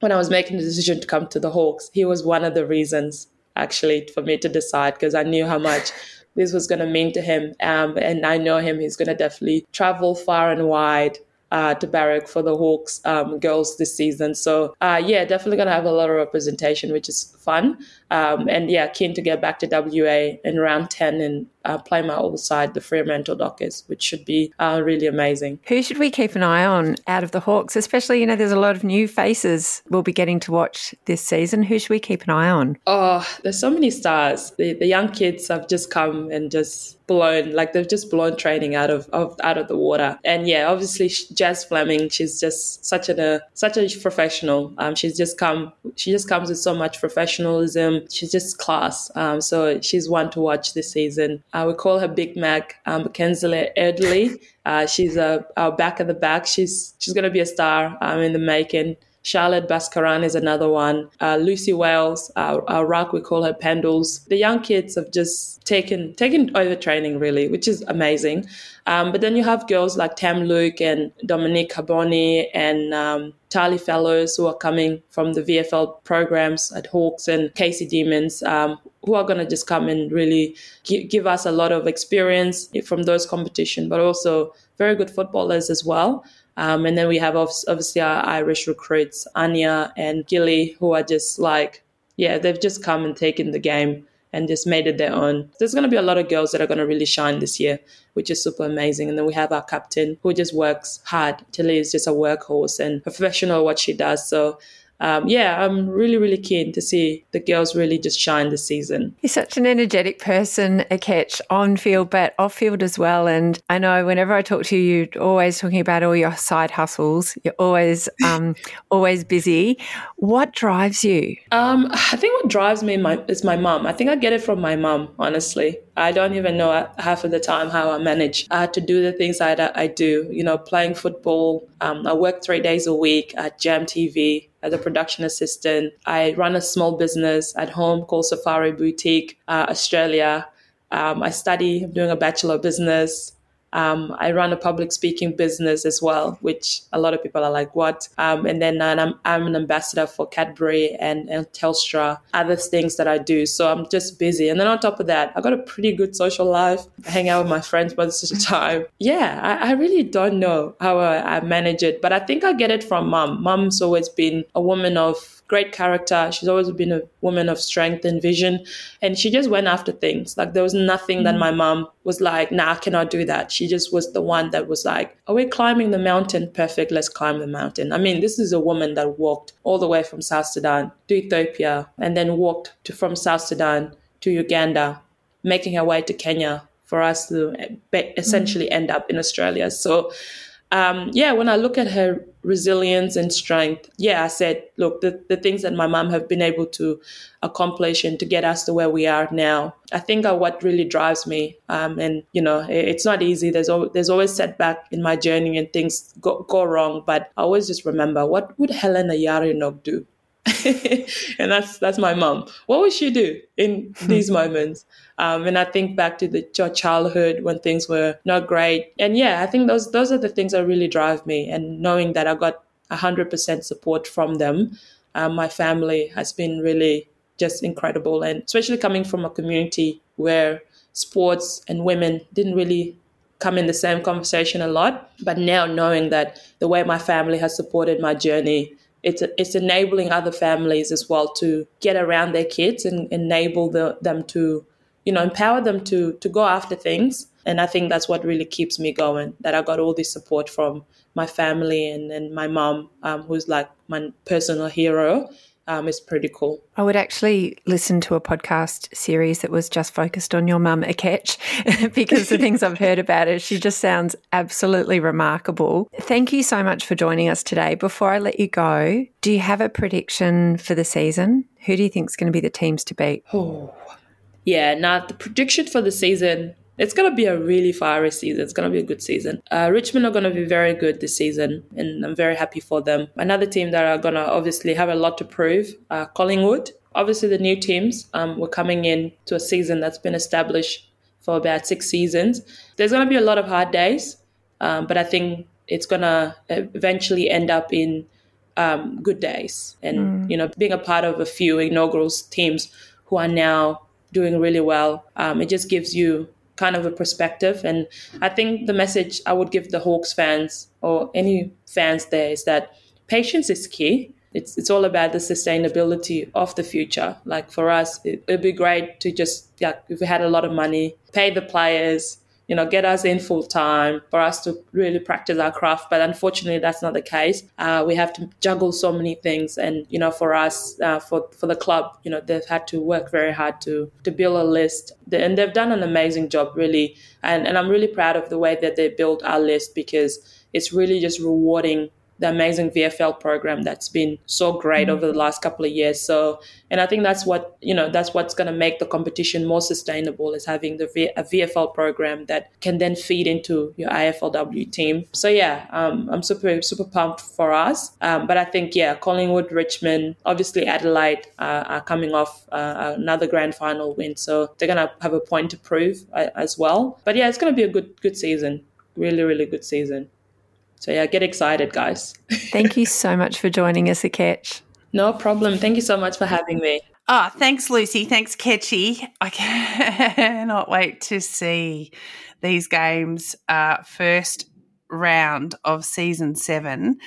when I was making the decision to come to the Hawks, he was one of the reasons actually for me to decide because I knew how much this was going to mean to him. Um, and I know him, he's going to definitely travel far and wide. Uh, to barrack for the Hawks um, girls this season. So, uh, yeah, definitely going to have a lot of representation, which is fun. Um, and yeah, keen to get back to WA in round 10 and uh, play my old side, the Fremantle Dockers, which should be uh, really amazing. Who should we keep an eye on out of the Hawks? Especially, you know, there's a lot of new faces we'll be getting to watch this season. Who should we keep an eye on? Oh, there's so many stars. The, the young kids have just come and just blown like they've just blown training out of, of out of the water and yeah obviously jazz fleming she's just such a such a professional um she's just come she just comes with so much professionalism she's just class um so she's one to watch this season uh, we call her Big Mac, um, Kenzile Erdley. Uh, she's a, a back of the back. She's she's going to be a star um, in the making. Charlotte Baskaran is another one. Uh, Lucy Wales, our, our rock, we call her Pendles. The young kids have just taken taken over training really, which is amazing. Um, but then you have girls like Tam Luke and Dominique Carbone and um, Fellows who are coming from the VFL programs at Hawks and Casey Demons, um, who are going to just come and really give, us a lot of experience from those competitions, but also very good footballers as well. Um, and then we have obviously our Irish recruits, Anya and Gilly, who are just like, yeah, they've just come and taken the game and just made it their own. There's going to be a lot of girls that are going to really shine this year, which is super amazing. And then we have our captain who just works hard. Tilly is just a workhorse and professional what she does. So um, yeah, I'm really, really keen to see the girls really just shine this season. You're such an energetic person, a catch on field, but off field as well. And I know whenever I talk to you, you're always talking about all your side hustles. You're always, um, always busy. What drives you? Um, I think what drives me my, is my mum. I think I get it from my mum, honestly. I don't even know half of the time how I manage uh, to do the things I, I do. You know, playing football. Um, I work three days a week at Jam TV as a production assistant. I run a small business at home called Safari Boutique uh, Australia. Um, I study, I'm doing a bachelor of business. Um, I run a public speaking business as well, which a lot of people are like, what? Um, and then I'm, I'm an ambassador for Cadbury and, and Telstra, other things that I do. So I'm just busy. And then on top of that, I've got a pretty good social life. I hang out with my friends most of the time. Yeah, I, I really don't know how I, I manage it, but I think I get it from mom. Mom's always been a woman of great character. She's always been a woman of strength and vision. And she just went after things. Like there was nothing mm-hmm. that my mom was like, nah, I cannot do that. She just was the one that was like, are we climbing the mountain? Perfect, let's climb the mountain. I mean, this is a woman that walked all the way from South Sudan to Ethiopia and then walked to, from South Sudan to Uganda, making her way to Kenya for us to essentially mm-hmm. end up in Australia. So um, yeah, when I look at her resilience and strength, yeah, I said, look, the, the things that my mom have been able to accomplish and to get us to where we are now, I think are what really drives me. Um, and you know, it, it's not easy. There's al- there's always setback in my journey and things go, go wrong. But I always just remember, what would Helena Yarinok do? and that's that's my mom. What would she do in these moments? Um, and I think back to the childhood when things were not great. And yeah, I think those those are the things that really drive me. And knowing that I got hundred percent support from them, um, my family has been really just incredible. And especially coming from a community where sports and women didn't really come in the same conversation a lot. But now knowing that the way my family has supported my journey it's it's enabling other families as well to get around their kids and enable the, them to you know empower them to to go after things. And i think that's what really keeps me going that i got all this support from my family and, and my mom um, who's like my personal hero um, is pretty cool. I would actually listen to a podcast series that was just focused on your mum, Akec, because the things I've heard about her, she just sounds absolutely remarkable. Thank you so much for joining us today. Before I let you go, do you have a prediction for the season? Who do you think is going to be the teams to beat? Oh, yeah. Now, the prediction for the season it's going to be a really fiery season. It's going to be a good season. Uh, Richmond are going to be very good this season, and I'm very happy for them. Another team that are going to obviously have a lot to prove, uh, Collingwood. Obviously, the new teams um, were coming in to a season that's been established for about six seasons. There's going to be a lot of hard days, um, but I think it's going to eventually end up in um, good days. And, mm. you know, being a part of a few inaugural teams who are now doing really well, um, it just gives you kind of a perspective. And I think the message I would give the Hawks fans or any fans there is that patience is key. It's, it's all about the sustainability of the future. Like for us, it, it'd be great to just, yeah, if we had a lot of money, pay the players, you know, get us in full time for us to really practice our craft. But unfortunately, that's not the case. Uh, we have to juggle so many things, and you know, for us, uh, for for the club, you know, they've had to work very hard to to build a list, and they've done an amazing job, really. And and I'm really proud of the way that they built our list because it's really just rewarding the amazing VFL program that's been so great mm-hmm. over the last couple of years. So, and I think that's what you know that's what's going to make the competition more sustainable is having the v- a VFL program that can then feed into your AFLW team. So yeah, um, I'm super super pumped for us. Um, but I think yeah, Collingwood, Richmond, obviously Adelaide uh, are coming off uh, another grand final win, so they're going to have a point to prove uh, as well. But yeah, it's going to be a good good season. Really, really good season. So yeah, get excited, guys. Thank you so much for joining us, Akec. No problem. Thank you so much for having me. Ah, oh, thanks, Lucy. Thanks, Ketchy. I cannot wait to see these games. Uh, first round of season seven.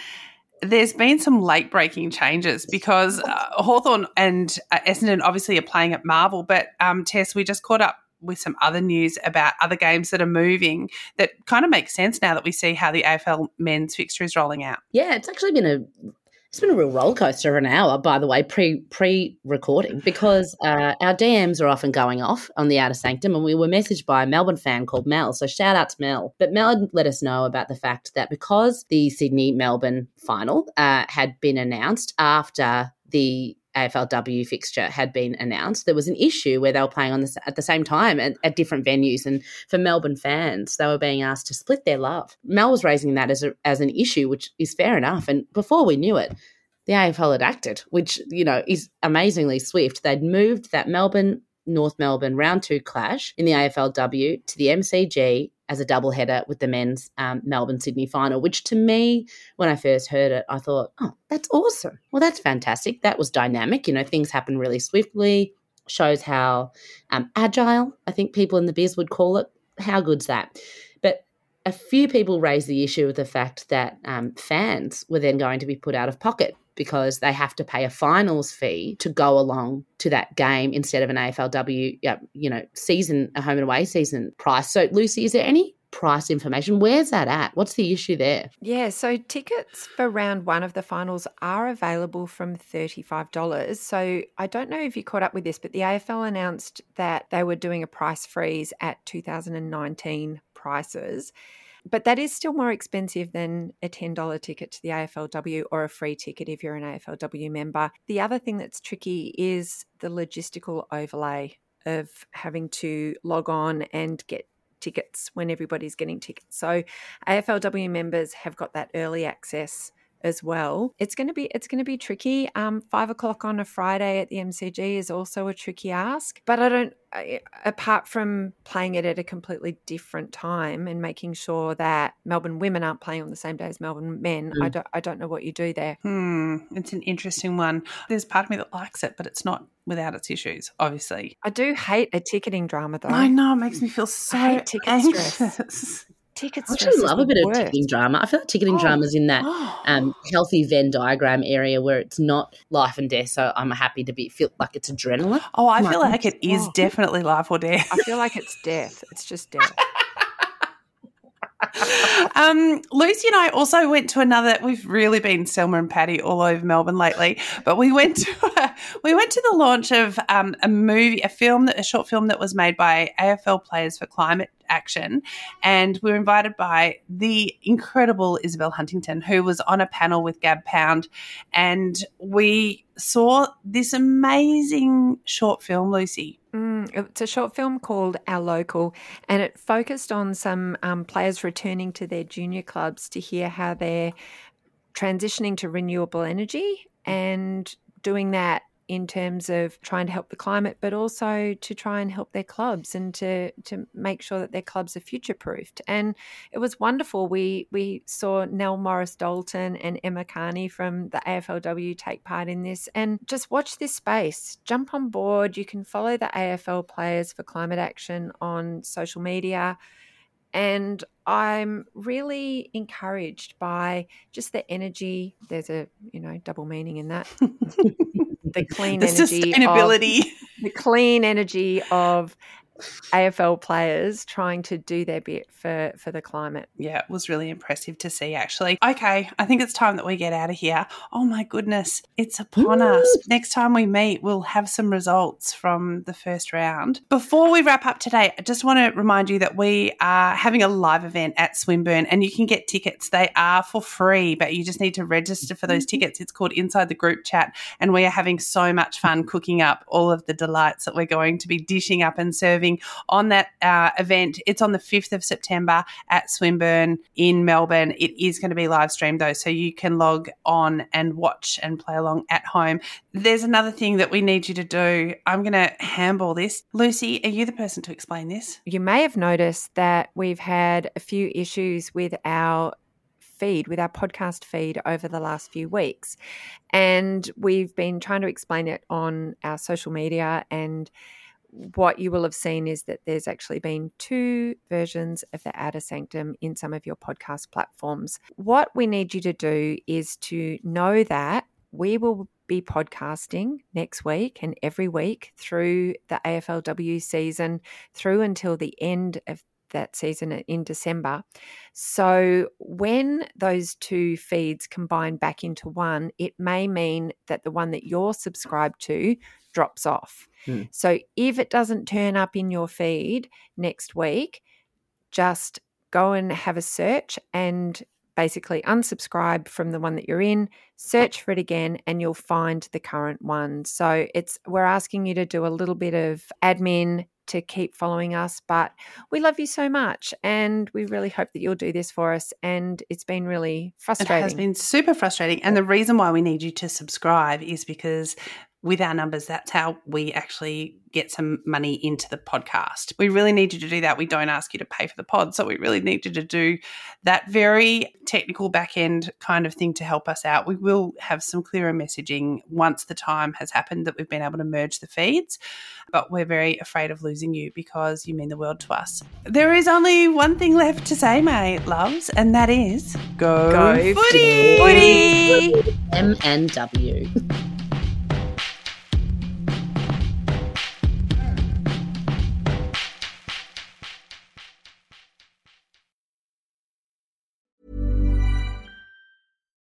There's been some late breaking changes because uh, Hawthorn and uh, Essendon obviously are playing at Marvel, but um, Tess, we just caught up with some other news about other games that are moving that kind of makes sense now that we see how the AFL men's fixture is rolling out. Yeah, it's actually been a it's been a real roller coaster of an hour, by the way, pre pre recording, because uh, our DMs are often going off on the outer sanctum, and we were messaged by a Melbourne fan called Mel. So shout out to Mel. But Mel let us know about the fact that because the Sydney Melbourne final uh, had been announced after the AFLW fixture had been announced, there was an issue where they were playing on the, at the same time at, at, different venues. And for Melbourne fans, they were being asked to split their love. Mel was raising that as, a, as an issue, which is fair enough. And before we knew it, the AFL had acted, which, you know, is amazingly swift. They'd moved that Melbourne North Melbourne round two clash in the AFLW to the MCG as a double header with the men's um, Melbourne Sydney final, which to me, when I first heard it, I thought, oh, that's awesome. Well, that's fantastic. That was dynamic. You know, things happen really swiftly, shows how um, agile, I think people in the biz would call it. How good's that? But a few people raised the issue with the fact that um, fans were then going to be put out of pocket because they have to pay a finals fee to go along to that game instead of an AFLW, you know, season, a home and away season price. So, Lucy, is there any price information. Where's that at? What's the issue there? Yeah, so tickets for round one of the finals are available from $35. So I don't know if you caught up with this, but the AFL announced that they were doing a price freeze at 2019 prices. But that is still more expensive than a $10 ticket to the AFLW or a free ticket if you're an AFLW member. The other thing that's tricky is the logistical overlay of having to log on and get tickets when everybody's getting tickets. So AFLW members have got that early access as well. It's going to be it's going to be tricky. Um, five o'clock on a Friday at the MCG is also a tricky ask, but I don't. apart from playing it at a completely different time and making sure that Melbourne women aren't playing on the same day as Melbourne men, mm. I don't. I don't know what you do there. Hmm, it's an interesting one. There's part of me that likes it, but it's not without its issues. Obviously, I do hate a ticketing drama though. I know it makes me feel so ticket anxious. stress. Tickets. I actually love a bit of ticketing drama. I feel like ticketing oh. drama is in that um, healthy Venn diagram area where it's not life and death. So I'm happy to be feel like it's adrenaline. Oh, I feel like it is definitely life or death. I feel like it's death. It's just death. um, Lucy and I also went to another. We've really been Selma and Patty all over Melbourne lately, but we went to a, we went to the launch of um, a movie, a film, that, a short film that was made by AFL Players for Climate Action, and we were invited by the incredible Isabel Huntington, who was on a panel with Gab Pound, and we saw this amazing short film, Lucy. Mm, it's a short film called Our Local, and it focused on some um, players returning to their junior clubs to hear how they're transitioning to renewable energy and doing that in terms of trying to help the climate, but also to try and help their clubs and to to make sure that their clubs are future proofed. And it was wonderful. We we saw Nell Morris Dalton and Emma Carney from the AFLW take part in this, and just watch this space. Jump on board. You can follow the AFL players for climate action on social media. And I'm really encouraged by just the energy. There's a, you know, double meaning in that. the clean the energy sustainability. Of, the clean energy of AFL players trying to do their bit for for the climate. Yeah, it was really impressive to see actually. Okay, I think it's time that we get out of here. Oh my goodness, it's upon Ooh. us. Next time we meet, we'll have some results from the first round. Before we wrap up today, I just want to remind you that we are having a live event at Swinburne and you can get tickets. They are for free, but you just need to register for those mm-hmm. tickets. It's called Inside the Group Chat and we are having so much fun cooking up all of the delights that we're going to be dishing up and serving on that uh, event. It's on the 5th of September at Swinburne in Melbourne. It is going to be live streamed though, so you can log on and watch and play along at home. There's another thing that we need you to do. I'm going to handball this. Lucy, are you the person to explain this? You may have noticed that we've had a few issues with our feed, with our podcast feed over the last few weeks. And we've been trying to explain it on our social media and what you will have seen is that there's actually been two versions of the Outer Sanctum in some of your podcast platforms. What we need you to do is to know that we will be podcasting next week and every week through the AFLW season through until the end of that season in December. So, when those two feeds combine back into one, it may mean that the one that you're subscribed to drops off. Mm. So if it doesn't turn up in your feed next week, just go and have a search and basically unsubscribe from the one that you're in, search for it again and you'll find the current one. So it's we're asking you to do a little bit of admin to keep following us, but we love you so much and we really hope that you'll do this for us and it's been really frustrating. It has been super frustrating and the reason why we need you to subscribe is because with our numbers, that's how we actually get some money into the podcast. We really need you to do that. We don't ask you to pay for the pod. So we really need you to do that very technical back end kind of thing to help us out. We will have some clearer messaging once the time has happened that we've been able to merge the feeds. But we're very afraid of losing you because you mean the world to us. There is only one thing left to say, mate, loves, and that is go, go footy. footy. MNW.